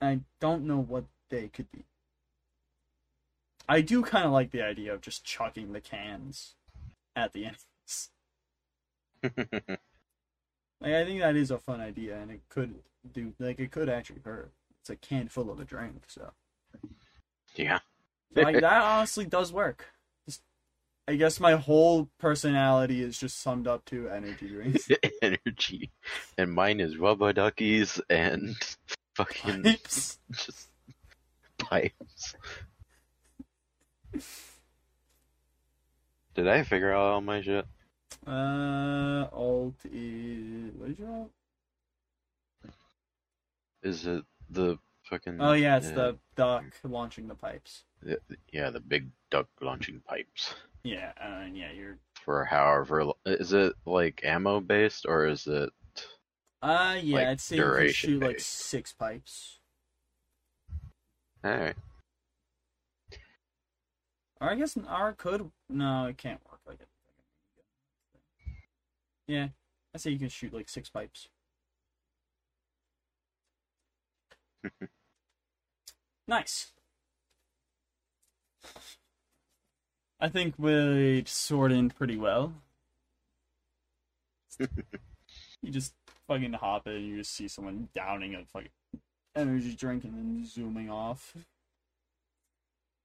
I don't know what they could be. I do kind of like the idea of just chucking the cans at the enemies. <laughs> Like I think that is a fun idea, and it could do like it could actually hurt. It's a can full of a drink, so yeah. like that honestly does work. I guess my whole personality is just summed up to energy drinks. <laughs> Energy. And mine is rubber duckies and <laughs> fucking Pipes. just pipes. Did I figure out all my shit? Uh, alt is what is your alt? Is it the fucking? Oh yeah, it's uh, the duck launching the pipes. yeah, the big duck launching pipes Yeah, uh, and yeah, you're. for however. Is it like ammo based or is it? Uh, yeah, Like, I'd say you can shoot like six pipes. All right. Or I guess an R could. No, it can't work like it. Yeah, I say you can shoot like six pipes. <laughs> nice. I think we sort in pretty well. <laughs> you just fucking hop in, and you just see someone downing a fucking energy drink and then zooming off.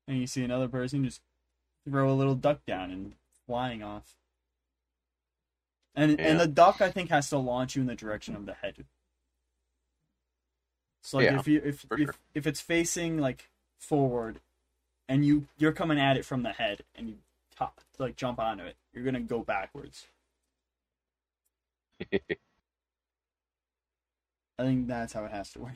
And you see another person just throw a little duck down and flying off. And and the duck I think has to launch you in the direction of the head. So like Yeah, if you if if, sure. if it's facing like forward and you you're coming at it from the head and you top, like jump onto it, you're gonna go backwards. <laughs> I think that's how it has to work.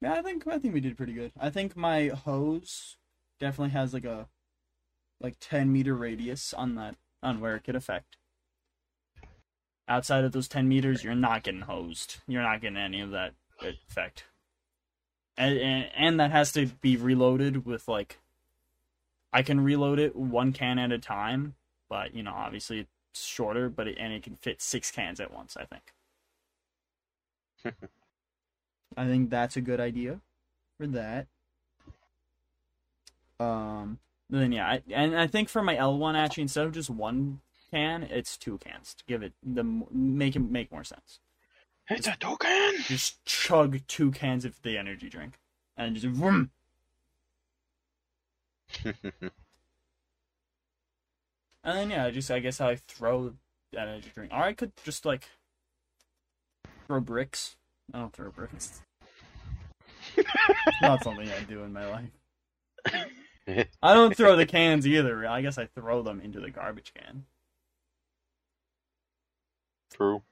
Yeah, I think I think we did pretty good. I think my hose definitely has like a like ten meter radius on that on where it could affect. Outside of those ten meters, you're not getting hosed. You're not getting any of that effect. And, and and that has to be reloaded with like I can reload it one can at a time, but you know, obviously it's shorter, but it, and it can fit six cans at once. I think. <laughs> I think that's a good idea for that. Um. Then yeah, I, and I think for my L one actually instead of just one can, it's two cans to give it the make it make more sense. It's a token. Just chug two cans of the energy drink, and just vroom. <laughs> And then yeah, just I guess I throw that energy drink. Or I could just like throw bricks. I don't throw bricks. Not something I do in my life. <laughs> I don't throw the cans either. I guess I throw them into the garbage can. True.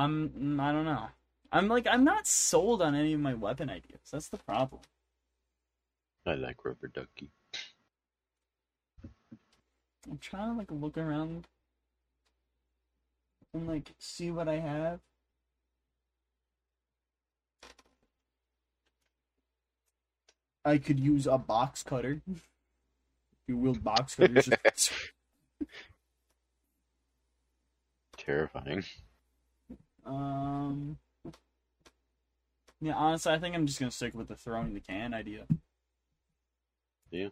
I'm mm, I don't know. I'm like I'm not sold on any of my weapon ideas. That's the problem. I like rubber ducky. I'm trying to like look around and like see what I have. I could use a box cutter. <laughs> You wield box cutters. just- <laughs> <laughs> Terrifying. Um. Yeah, honestly, I think I'm just gonna stick with the throwing the can idea. Yeah.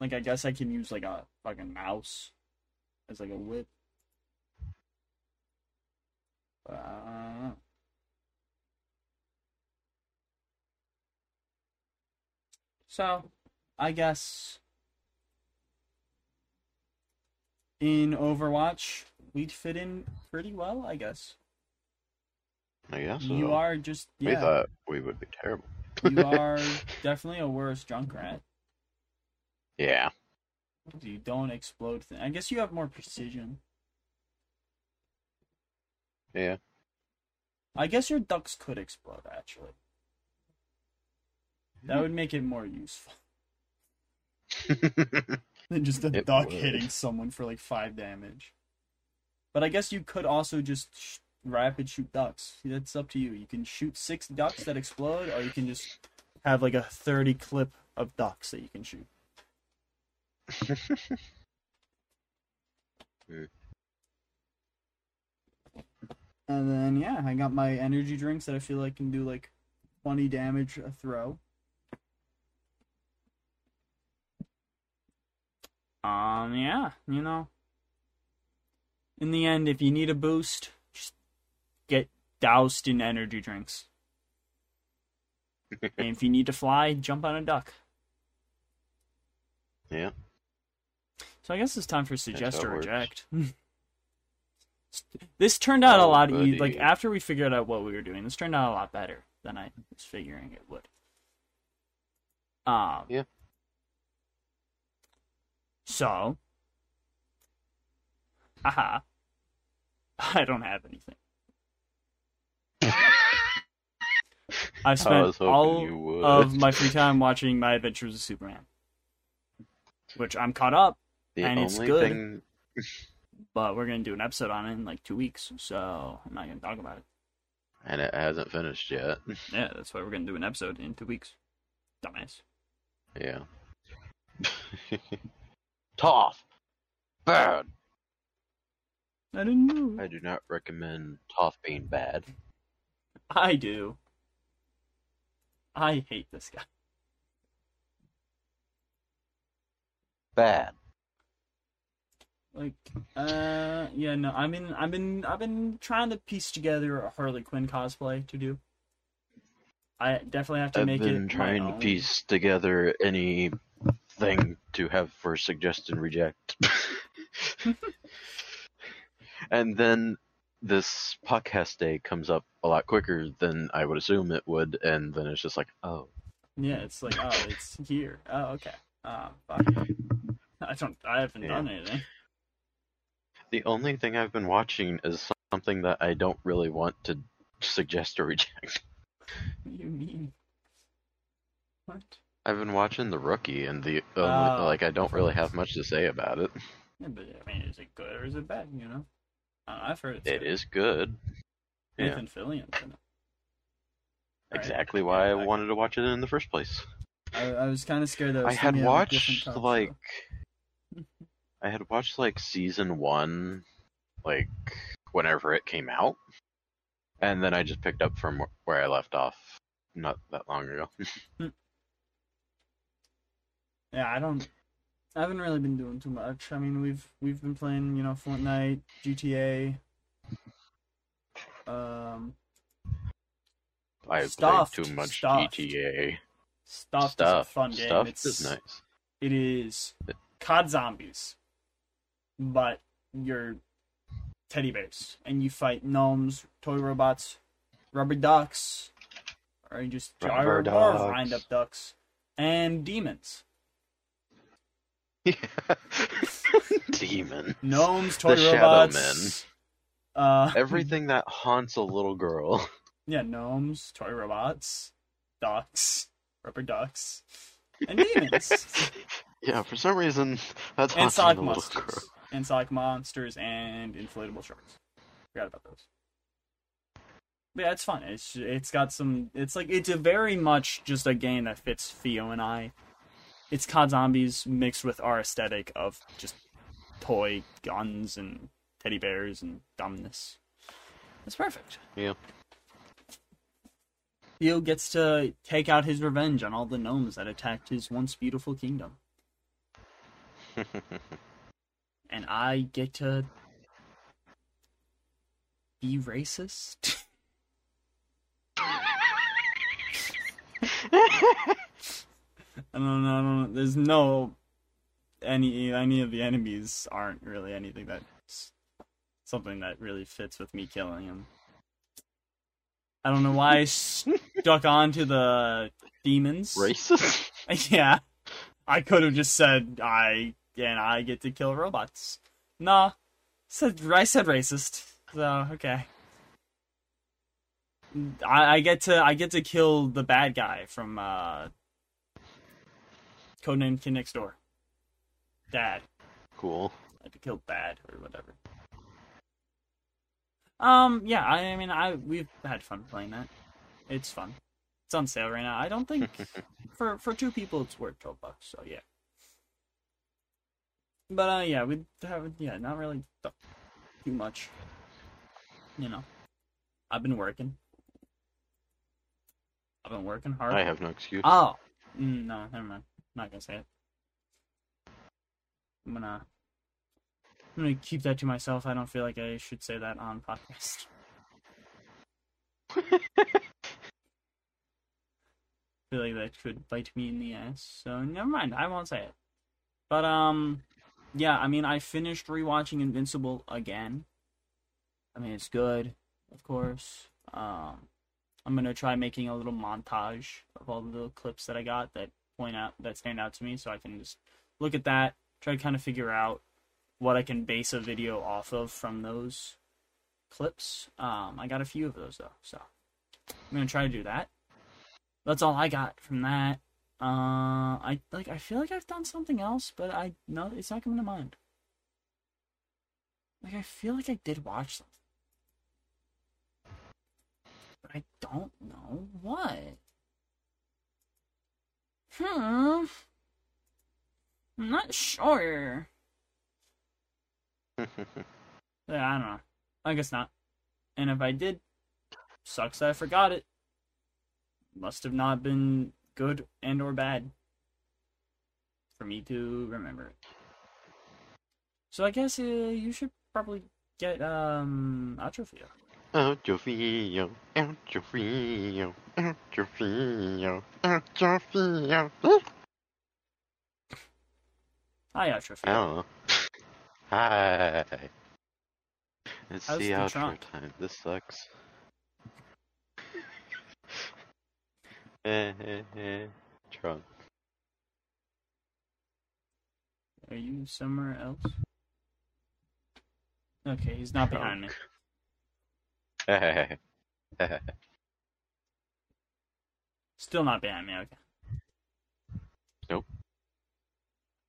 Like, I guess I can use like a fucking mouse as like a whip. But, uh, so, I guess in Overwatch we'd fit in pretty well. I guess I guess so. you uh, are just We thought we would be terrible. you <laughs> are definitely a worse Junkrat. Yeah. You don't explode. Th- I guess you have more precision. Yeah. I guess your ducks could explode actually. That would make it more useful <laughs> than just a It duck would. hitting someone for like five damage. But I guess you could also just rapid shoot ducks. That's up to you. You can shoot six ducks that explode, or you can just have like a thirty clip of ducks that you can shoot. <laughs> And then yeah, I got my energy drinks that I feel like can do like twenty damage a throw. Um, yeah, you know. In the end, if you need a boost, doused in energy drinks. <laughs> and if you need to fly, jump on a duck. yeah. So I guess it's time for suggest or reject. <laughs> this turned out a Oh, lot e- like after we figured out what we were doing. This turned out a lot better than I was figuring it would. Um. Yeah. So. Haha. <laughs> I don't have anything. <laughs> I've I spent all of my free time watching My Adventures of Superman, which I'm caught up, the and only it's good. thing <laughs> but we're gonna do an episode on it in like two weeks, so I'm not gonna talk about it. and it hasn't finished yet. <laughs> Yeah, that's why we're gonna do an episode in two weeks. Dumbass. Yeah. Toph. Bad. I didn't know. I do not recommend Toph being bad. I do. I hate this guy. Bad. Like, uh, yeah, no, I mean, I've been, I've been trying to piece together a Harley Quinn cosplay to do. I definitely have to I've make it I've been trying to piece together anything to have for suggest and reject. <laughs> and then this podcast day comes up a lot quicker than I would assume it would, and then it's just like, oh, Yeah, it's like, oh, <laughs> it's here. Oh, okay. Uh, fuck. I don't, I haven't Yeah. done anything. the only thing I've been watching is something that I don't really want to suggest or reject. What do you mean? What? I've been watching The Rookie, and the only, like I don't really have much to say about it. Yeah, but I mean, is it good or is it bad? You know, uh, Oh, I've heard it's It good. is good. Yeah, Nathan Fillion's in it. Right. exactly why Yeah, I wanted to watch it in the first place. I, I was kind of scared that it I had gonna be a watched like. <laughs> I had watched like season one, like whenever it came out, and then I just picked up from where I left off not that long ago. <laughs> Yeah, I don't. I haven't really been doing too much. I mean, we've we've been playing, you know, Fortnite, GTA. Um, I Stuffed played too much Stuffed. GTA stuff is a fun game. Stuff it's is nice. it is COD zombies, but you're teddy bears and you fight gnomes, toy robots, rubber ducks, or you just Rubber or, or wind up ducks, and demons. <laughs> Demon. Gnomes, toy The Shadow robots. Uh, Everything that haunts a little girl. yeah, gnomes, toy robots, ducks, rubber ducks, and demons. <laughs> yeah, for some reason that's and haunting a little monsters. girl. And Sonic monsters and inflatable sharks. Forgot about those. But yeah, it's fun. It's it's got some. It's like it's a very much just a game that fits Theo and I. It's COD Zombies mixed with our aesthetic of just toy guns and teddy bears and dumbness. It's perfect. Yeah. Theo gets to take out his revenge on all the gnomes that attacked his once beautiful kingdom. <laughs> and I get to be racist. <laughs> <laughs> I don't know. I don't. There's no any any of the enemies aren't really anything that's something that really fits with me killing him. I don't know why I stuck <laughs> on to the demons. Racist? <laughs> Yeah. I could have just said I and I get to kill robots. Nah. Said I said racist. So okay. I, I get to I get to kill the bad guy from uh Codename Kid Next Door. Dad. Cool. I had to kill Dad or whatever. Um, yeah, I, I mean, I we've had fun playing that. It's fun. It's on sale right now. I don't think <laughs> for for two people it's worth twelve bucks. So yeah. But uh, yeah, we haven't. Yeah, not really too much. You know, I've been working. I've been working hard. I have no excuse. Oh, mm, no, never mind. Not gonna say it. I'm gonna, I'm gonna keep that to myself. I don't feel like I should say that on podcast. <laughs> feel like that could bite me in the ass. So never mind. I won't say it. But um, yeah. I mean, I finished rewatching Invincible again. I mean, it's good, of course. Um, I'm gonna try making a little montage of all the little clips that I got that point out that stand out to me, so I can just look at that, try to kind of figure out what I can base a video off of from those clips. Um, I got a few of those though, so I'm gonna try to do that. That's all I got from that. Uh, I like. I feel like I've done something else, but I no, it's not coming to mind. Like I feel like I did watch something but I don't know what. Hmm. I'm not sure. <laughs> yeah, I don't know. I guess not. And if I did, sucks that I forgot it. Must have not been good and or bad for me to remember it. So I guess uh, you should probably get um video. Out your feel, out your feel, out your feel, out your feel. Hi outro I video. don't know. Hi. It's How's the outro trunk? time. This sucks. Eh, eh, eh. Trunk. Are you somewhere else? Okay, he's not behind me. Still not behind me. Okay. Nope.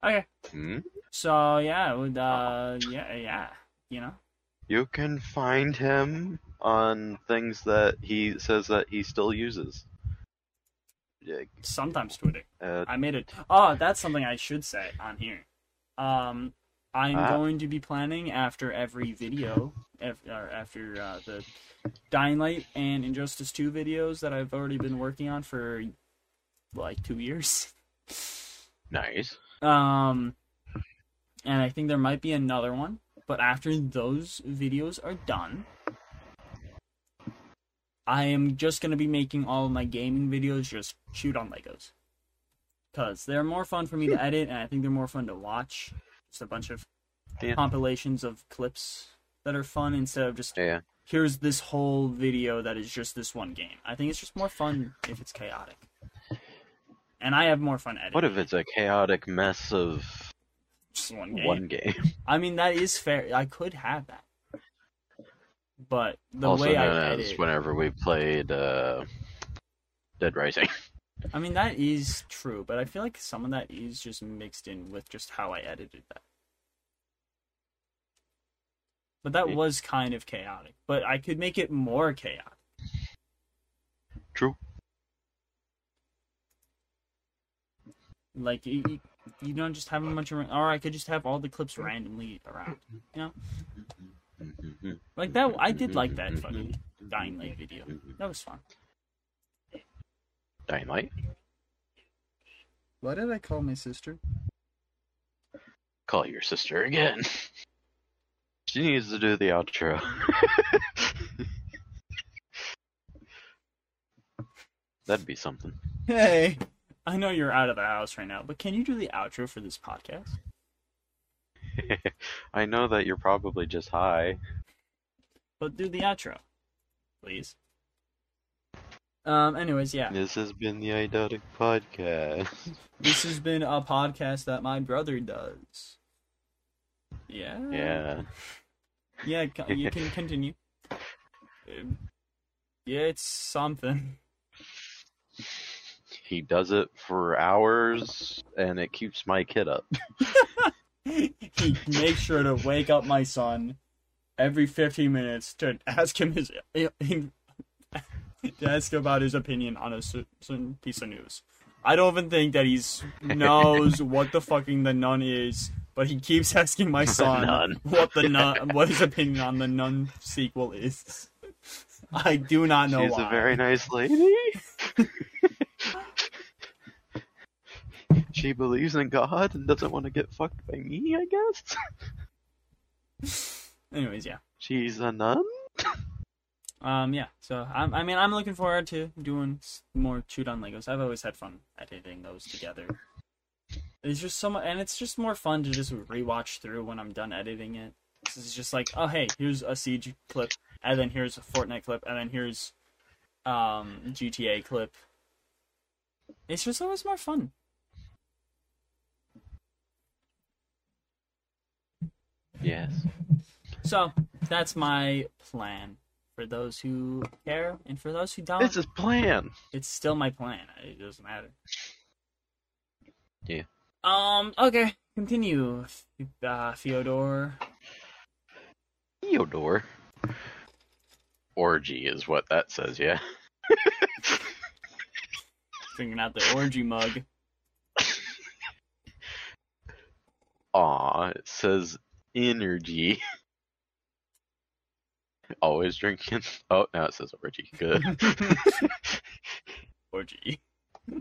Okay. Hmm? So yeah, would uh yeah yeah you know You can find him on things that he says that he still uses. Yeah, sometimes Twitter. uh, I made it. Oh, that's something I should say on here. Um, I'm Ah. going to be planning after every video, after uh, the Dying Light and Injustice 2 videos that I've already been working on for like two years. nice. Um, and I think there might be another one, but after those videos are done, I am just gonna be making all of my gaming videos just shoot on Legos, because they're more fun for me to edit, and I think they're more fun to watch. Just a bunch of Yeah. compilations of clips that are fun instead of just Yeah. here's this whole video that is just this one game. I think it's just more fun if it's chaotic. And I have more fun editing. What if it's a chaotic mess of just one game? one game? <laughs> I mean, that is fair. I could have that, but the also way I known as whenever we played uh, Dead Rising. <laughs> I mean, that is true. But I feel like some of that is just mixed in with just how I edited that. But that Yeah. was kind of chaotic. But I could make it more chaotic. True. Like you, you- you don't just have a bunch of, or I could just have all the clips randomly around. You know, like that. I did like that fucking Dying Light video. That was fun. Dying Light? Why did I call my sister? Call your sister again. <laughs> She needs to do the outro. <laughs> That'd be something. Hey, I know you're out of the house right now, but can you do the outro for this podcast? <laughs> I know that you're probably just high. But do the outro, please. Um. Anyways, yeah. This has been the Idiotic Podcast. <laughs> This has been a podcast that my brother does. Yeah. Yeah. Yeah. You <laughs> can continue. Um, Yeah, it's something. he does it for hours, and it keeps my kid up. <laughs> he makes sure to wake up my son every 15 minutes to ask him his <laughs> to ask about his opinion on a certain piece of news. I don't even think that he knows <laughs> what the fucking the nun is, but he keeps asking my son what the nun <laughs> what his opinion on the nun sequel is. I do not know She's why. a very nice lady. she believes in God and doesn't want to get fucked by me, I guess. Anyways, yeah. She's a nun? Um, yeah. So I'm, I mean, I'm looking forward to doing more chewed on Legos. I've always had fun editing those together. It's just so much, and it's just more fun to just rewatch through when I'm done editing it. This is just like, oh hey, here's a siege clip, and then here's a Fortnite clip, and then here's um GTA clip. It's just always more fun. Yes. So that's my plan for those who care, and for those who don't. It's is plan. it's still my plan. It doesn't matter. Yeah. Um. Okay. Continue, uh, Fyodor. Theodore. Orgy is what that says, yeah. <laughs> Drinking out the orgy mug. Aw, it says energy. Always drinking. <laughs> Oh, now it says orgy. Good. <laughs> orgy. <laughs>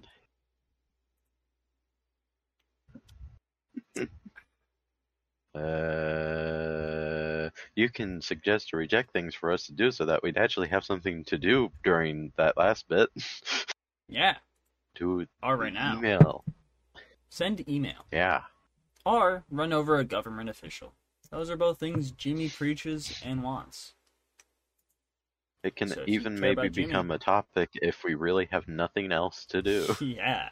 Uh, you can suggest or reject things for us to do so that we'd actually have something to do during that last bit. Yeah. to Or right now. email. Send email. Yeah. Or run over a government official. Those are both things Jimmy preaches and wants. It can So even maybe about Jimmy- become a topic if we really have nothing else to do. <laughs> yeah.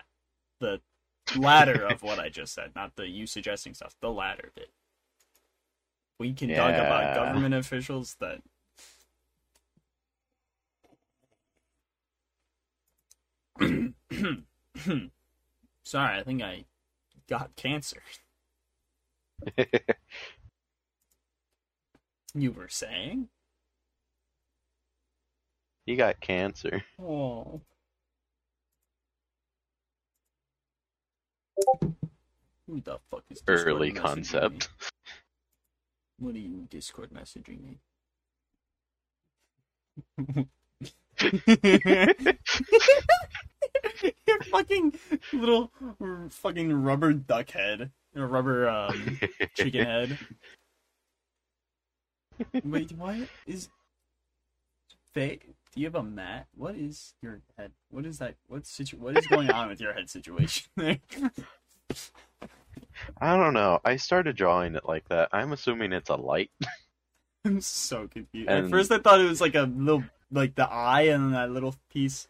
The latter of what I just said, not the you suggesting stuff. The latter bit. We can talk about government officials that <clears throat> Sorry, I think I got cancer. <laughs> You were saying? He got cancer. <laughs> Oh. Who the fuck is Discord Early concept. me? What are you Discord messaging me? <laughs> Your fucking little r- fucking rubber duck head. Or rubber um chicken head. <laughs> Wait, what is Fa- do you have a mat? What is your head? What is that? What situ- What is going on with your head situation <laughs> there? I don't know. I started drawing it like that. I'm assuming it's a light. <laughs> I'm so confused. At first, I thought it was like a little, like the eye, and then that little piece,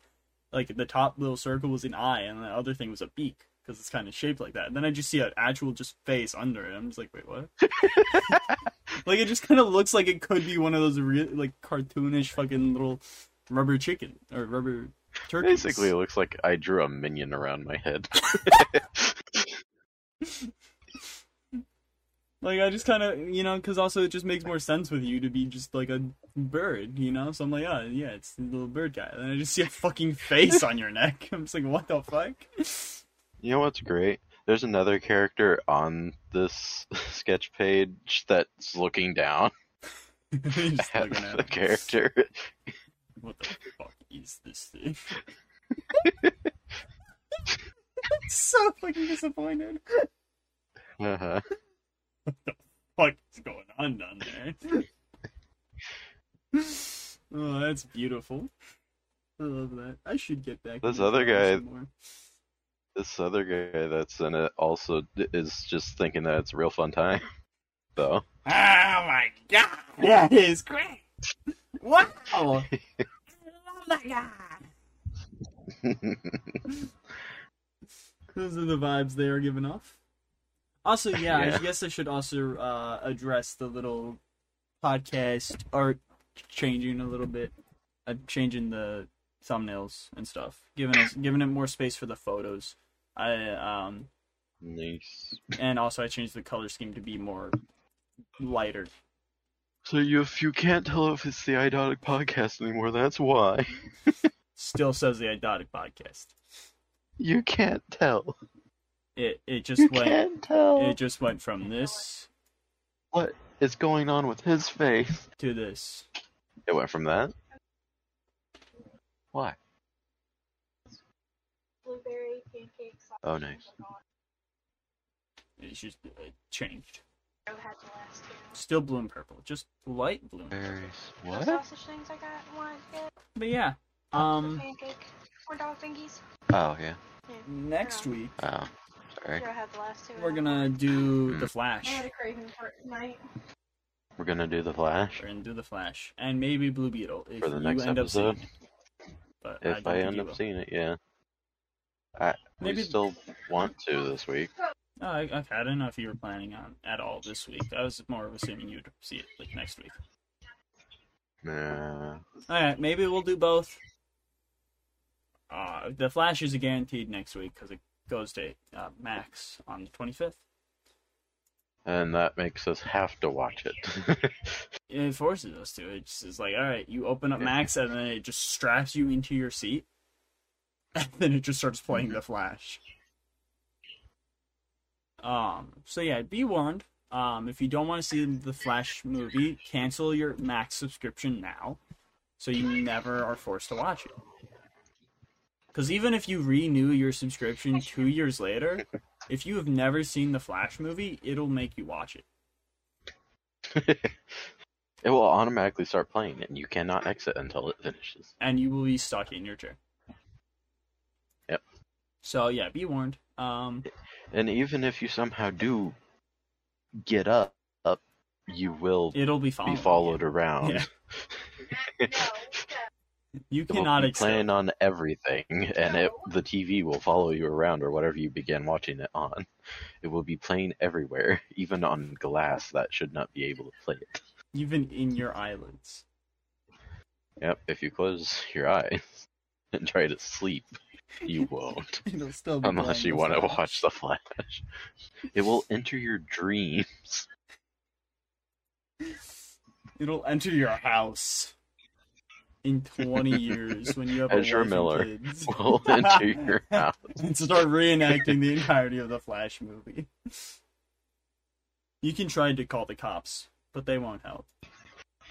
like the top little circle was an eye, and the other thing was a beak because it's kind of shaped like that. And then I just see an actual just face under it. I'm just like, wait, what? <laughs> like it just kind of looks like it could be one of those real, like cartoonish fucking little rubber chicken or rubber turkey. Basically, it looks like I drew a minion around my head. <laughs> Like I just kind of, you know, because also it just makes more sense with you to be just like a bird, you know. So I'm like, oh yeah, it's the little bird guy. And I just see a fucking <laughs> face on your neck. <laughs> I'm just like, what the fuck? You know what's great? There's another character on this sketch page that's looking down just at looking at the character. What the fuck is this thing? <laughs> so fucking disappointed. Uh-huh. What the fuck is going on down there? oh, that's beautiful. I love that. I should get back. This other guy- some more. This other guy that's in it also is just thinking that it's a real fun time. Though. Oh my god, that is great! Wow! I love that guy! Those are the vibes they are giving off. Also, yeah, I guess I should also uh, address the little podcast art changing a little bit. I'm changing the thumbnails and stuff, giving us giving it more space for the photos. I um Nice. and also I changed the color scheme to be more lighter. So you, if you can't tell if it's the Idotic podcast anymore, that's why. <laughs> Still says the Idotic podcast. You can't tell. It it just You went can't tell. it just went from this What is going on with his face? to this. It went from that. Why? Blueberry pancakes. Oh, nice. It's just uh, changed. I had the last two. Still blue and purple, just light blue. Berries. The What? sausage things I got wanted. But yeah, um, pancake. Or dog fingies. Oh yeah. next week Oh, sorry. Sure, I had the last two. we're gonna do the I Flash. had a craving for it tonight. We're gonna do the Flash We're gonna do the Flash and maybe Blue Beetle if for the you next end episode. up seeing it. But I, If don't I, end up seeing it, yeah. I Maybe- we still want to this week. Oh, I- okay, I don't know if you were planning on at all this week. I was more of assuming you'd see it like next week. Nah. Alright, maybe we'll do both. Uh, the Flash is guaranteed next week because it goes to uh, Max on the 25th. And that makes us have to watch it. <laughs> It forces us to. It's just like, alright, you open up Max and then it just straps you into your seat. <laughs> And then it just starts playing the Flash. Um, so yeah, be warned. Um, if you don't want to see the Flash movie, cancel your Max subscription now, so you never are forced to watch it. Because even if you renew your subscription two years later, if you have never seen the Flash movie, it'll make you watch it. <laughs> it will automatically start playing, and you cannot exit until it finishes. and you will be stuck in your chair. Yep. So yeah, be warned. Um, And even if you somehow do get up, up you will it'll be be followed around. Yeah. <laughs> You cannot be accept. playing on everything, and it, the TV will follow you around or whatever you begin watching it on. It will be playing everywhere, <laughs> even on glass that should not be able to play it. even in your eyelids. Yep, if you close your <laughs> eyes and try to sleep, you won't. <laughs> It'll still be Unless you want to watch The Flash. It will enter your dreams. It'll enter your house in 20 years when you have a Ezra and Miller kids. will <laughs> enter your house. and start reenacting the entirety of the Flash movie. You can try to call the cops, but they won't help.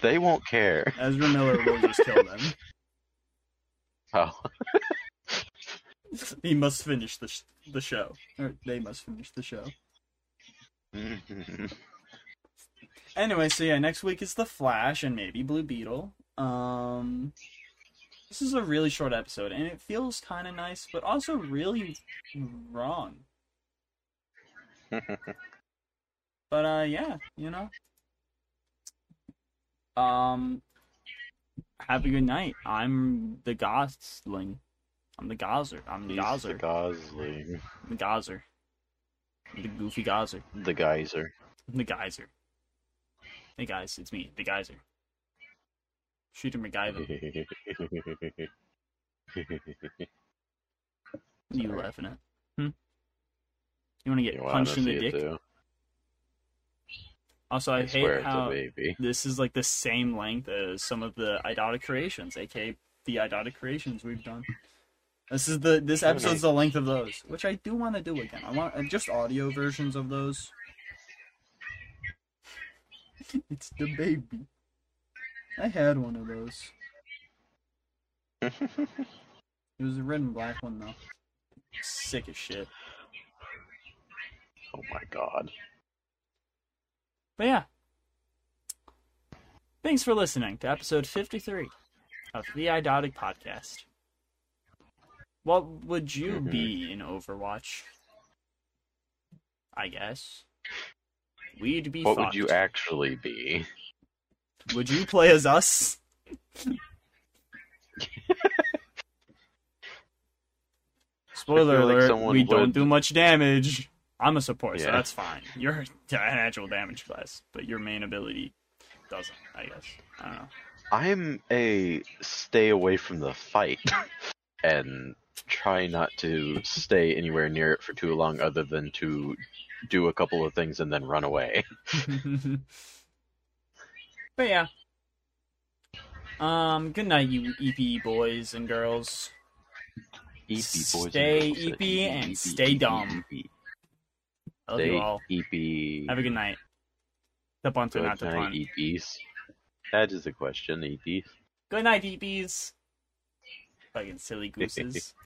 They won't care. Ezra Miller will just kill them. <laughs> Oh, He must finish the sh- the show, or they must finish the show. <laughs> Anyway, so yeah, next week is the Flash and maybe Blue Beetle. Um, this is a really short episode, and it feels kind of nice, but also really wrong. <laughs> But uh, yeah, you know. Um, have a good night. I'm the Gosling. I'm the Gozer. I'm the He's Gozer. the Gosling. The Gozer. The goofy Gozer. The geyser. The Geyser. Hey guys, it's me, the Geyser. Shooter MacGyver. <laughs> You laughing at? Hmm? You want to get You punched in the dick? too? Also, I, I hate how this is like the same length as some of the Idotic creations, aka the Idotic creations we've done. This is the this episode's the length of those, which I do want to do again. I want uh, just audio versions of those. <laughs> it's the baby. I had one of those. <laughs> It was a red and black one though. Sick as shit. oh my god. But yeah. Thanks for listening to episode 53 of the Idotic Podcast. What would you be in Overwatch? I guess. We'd be What fucked. would you actually be? Would you play as us? <laughs> Spoiler like alert, we don't do much damage. I'm a support, so that's fine. You're an actual damage class, but your main ability doesn't, I guess. I don't know. I'm a stay away from the fight <laughs> and try not to stay anywhere near it for too long other than to do a couple of things and then run away. <laughs> <laughs> but yeah. Um, good night, you EP boys and girls. EP boys Stay and girls. EP and stay dumb. EP. I love you all. EP. Have a good night. The bunt Good not the night, punt. EPs. That is a question, EPs. Good night, EPs. Fucking silly gooses. <laughs>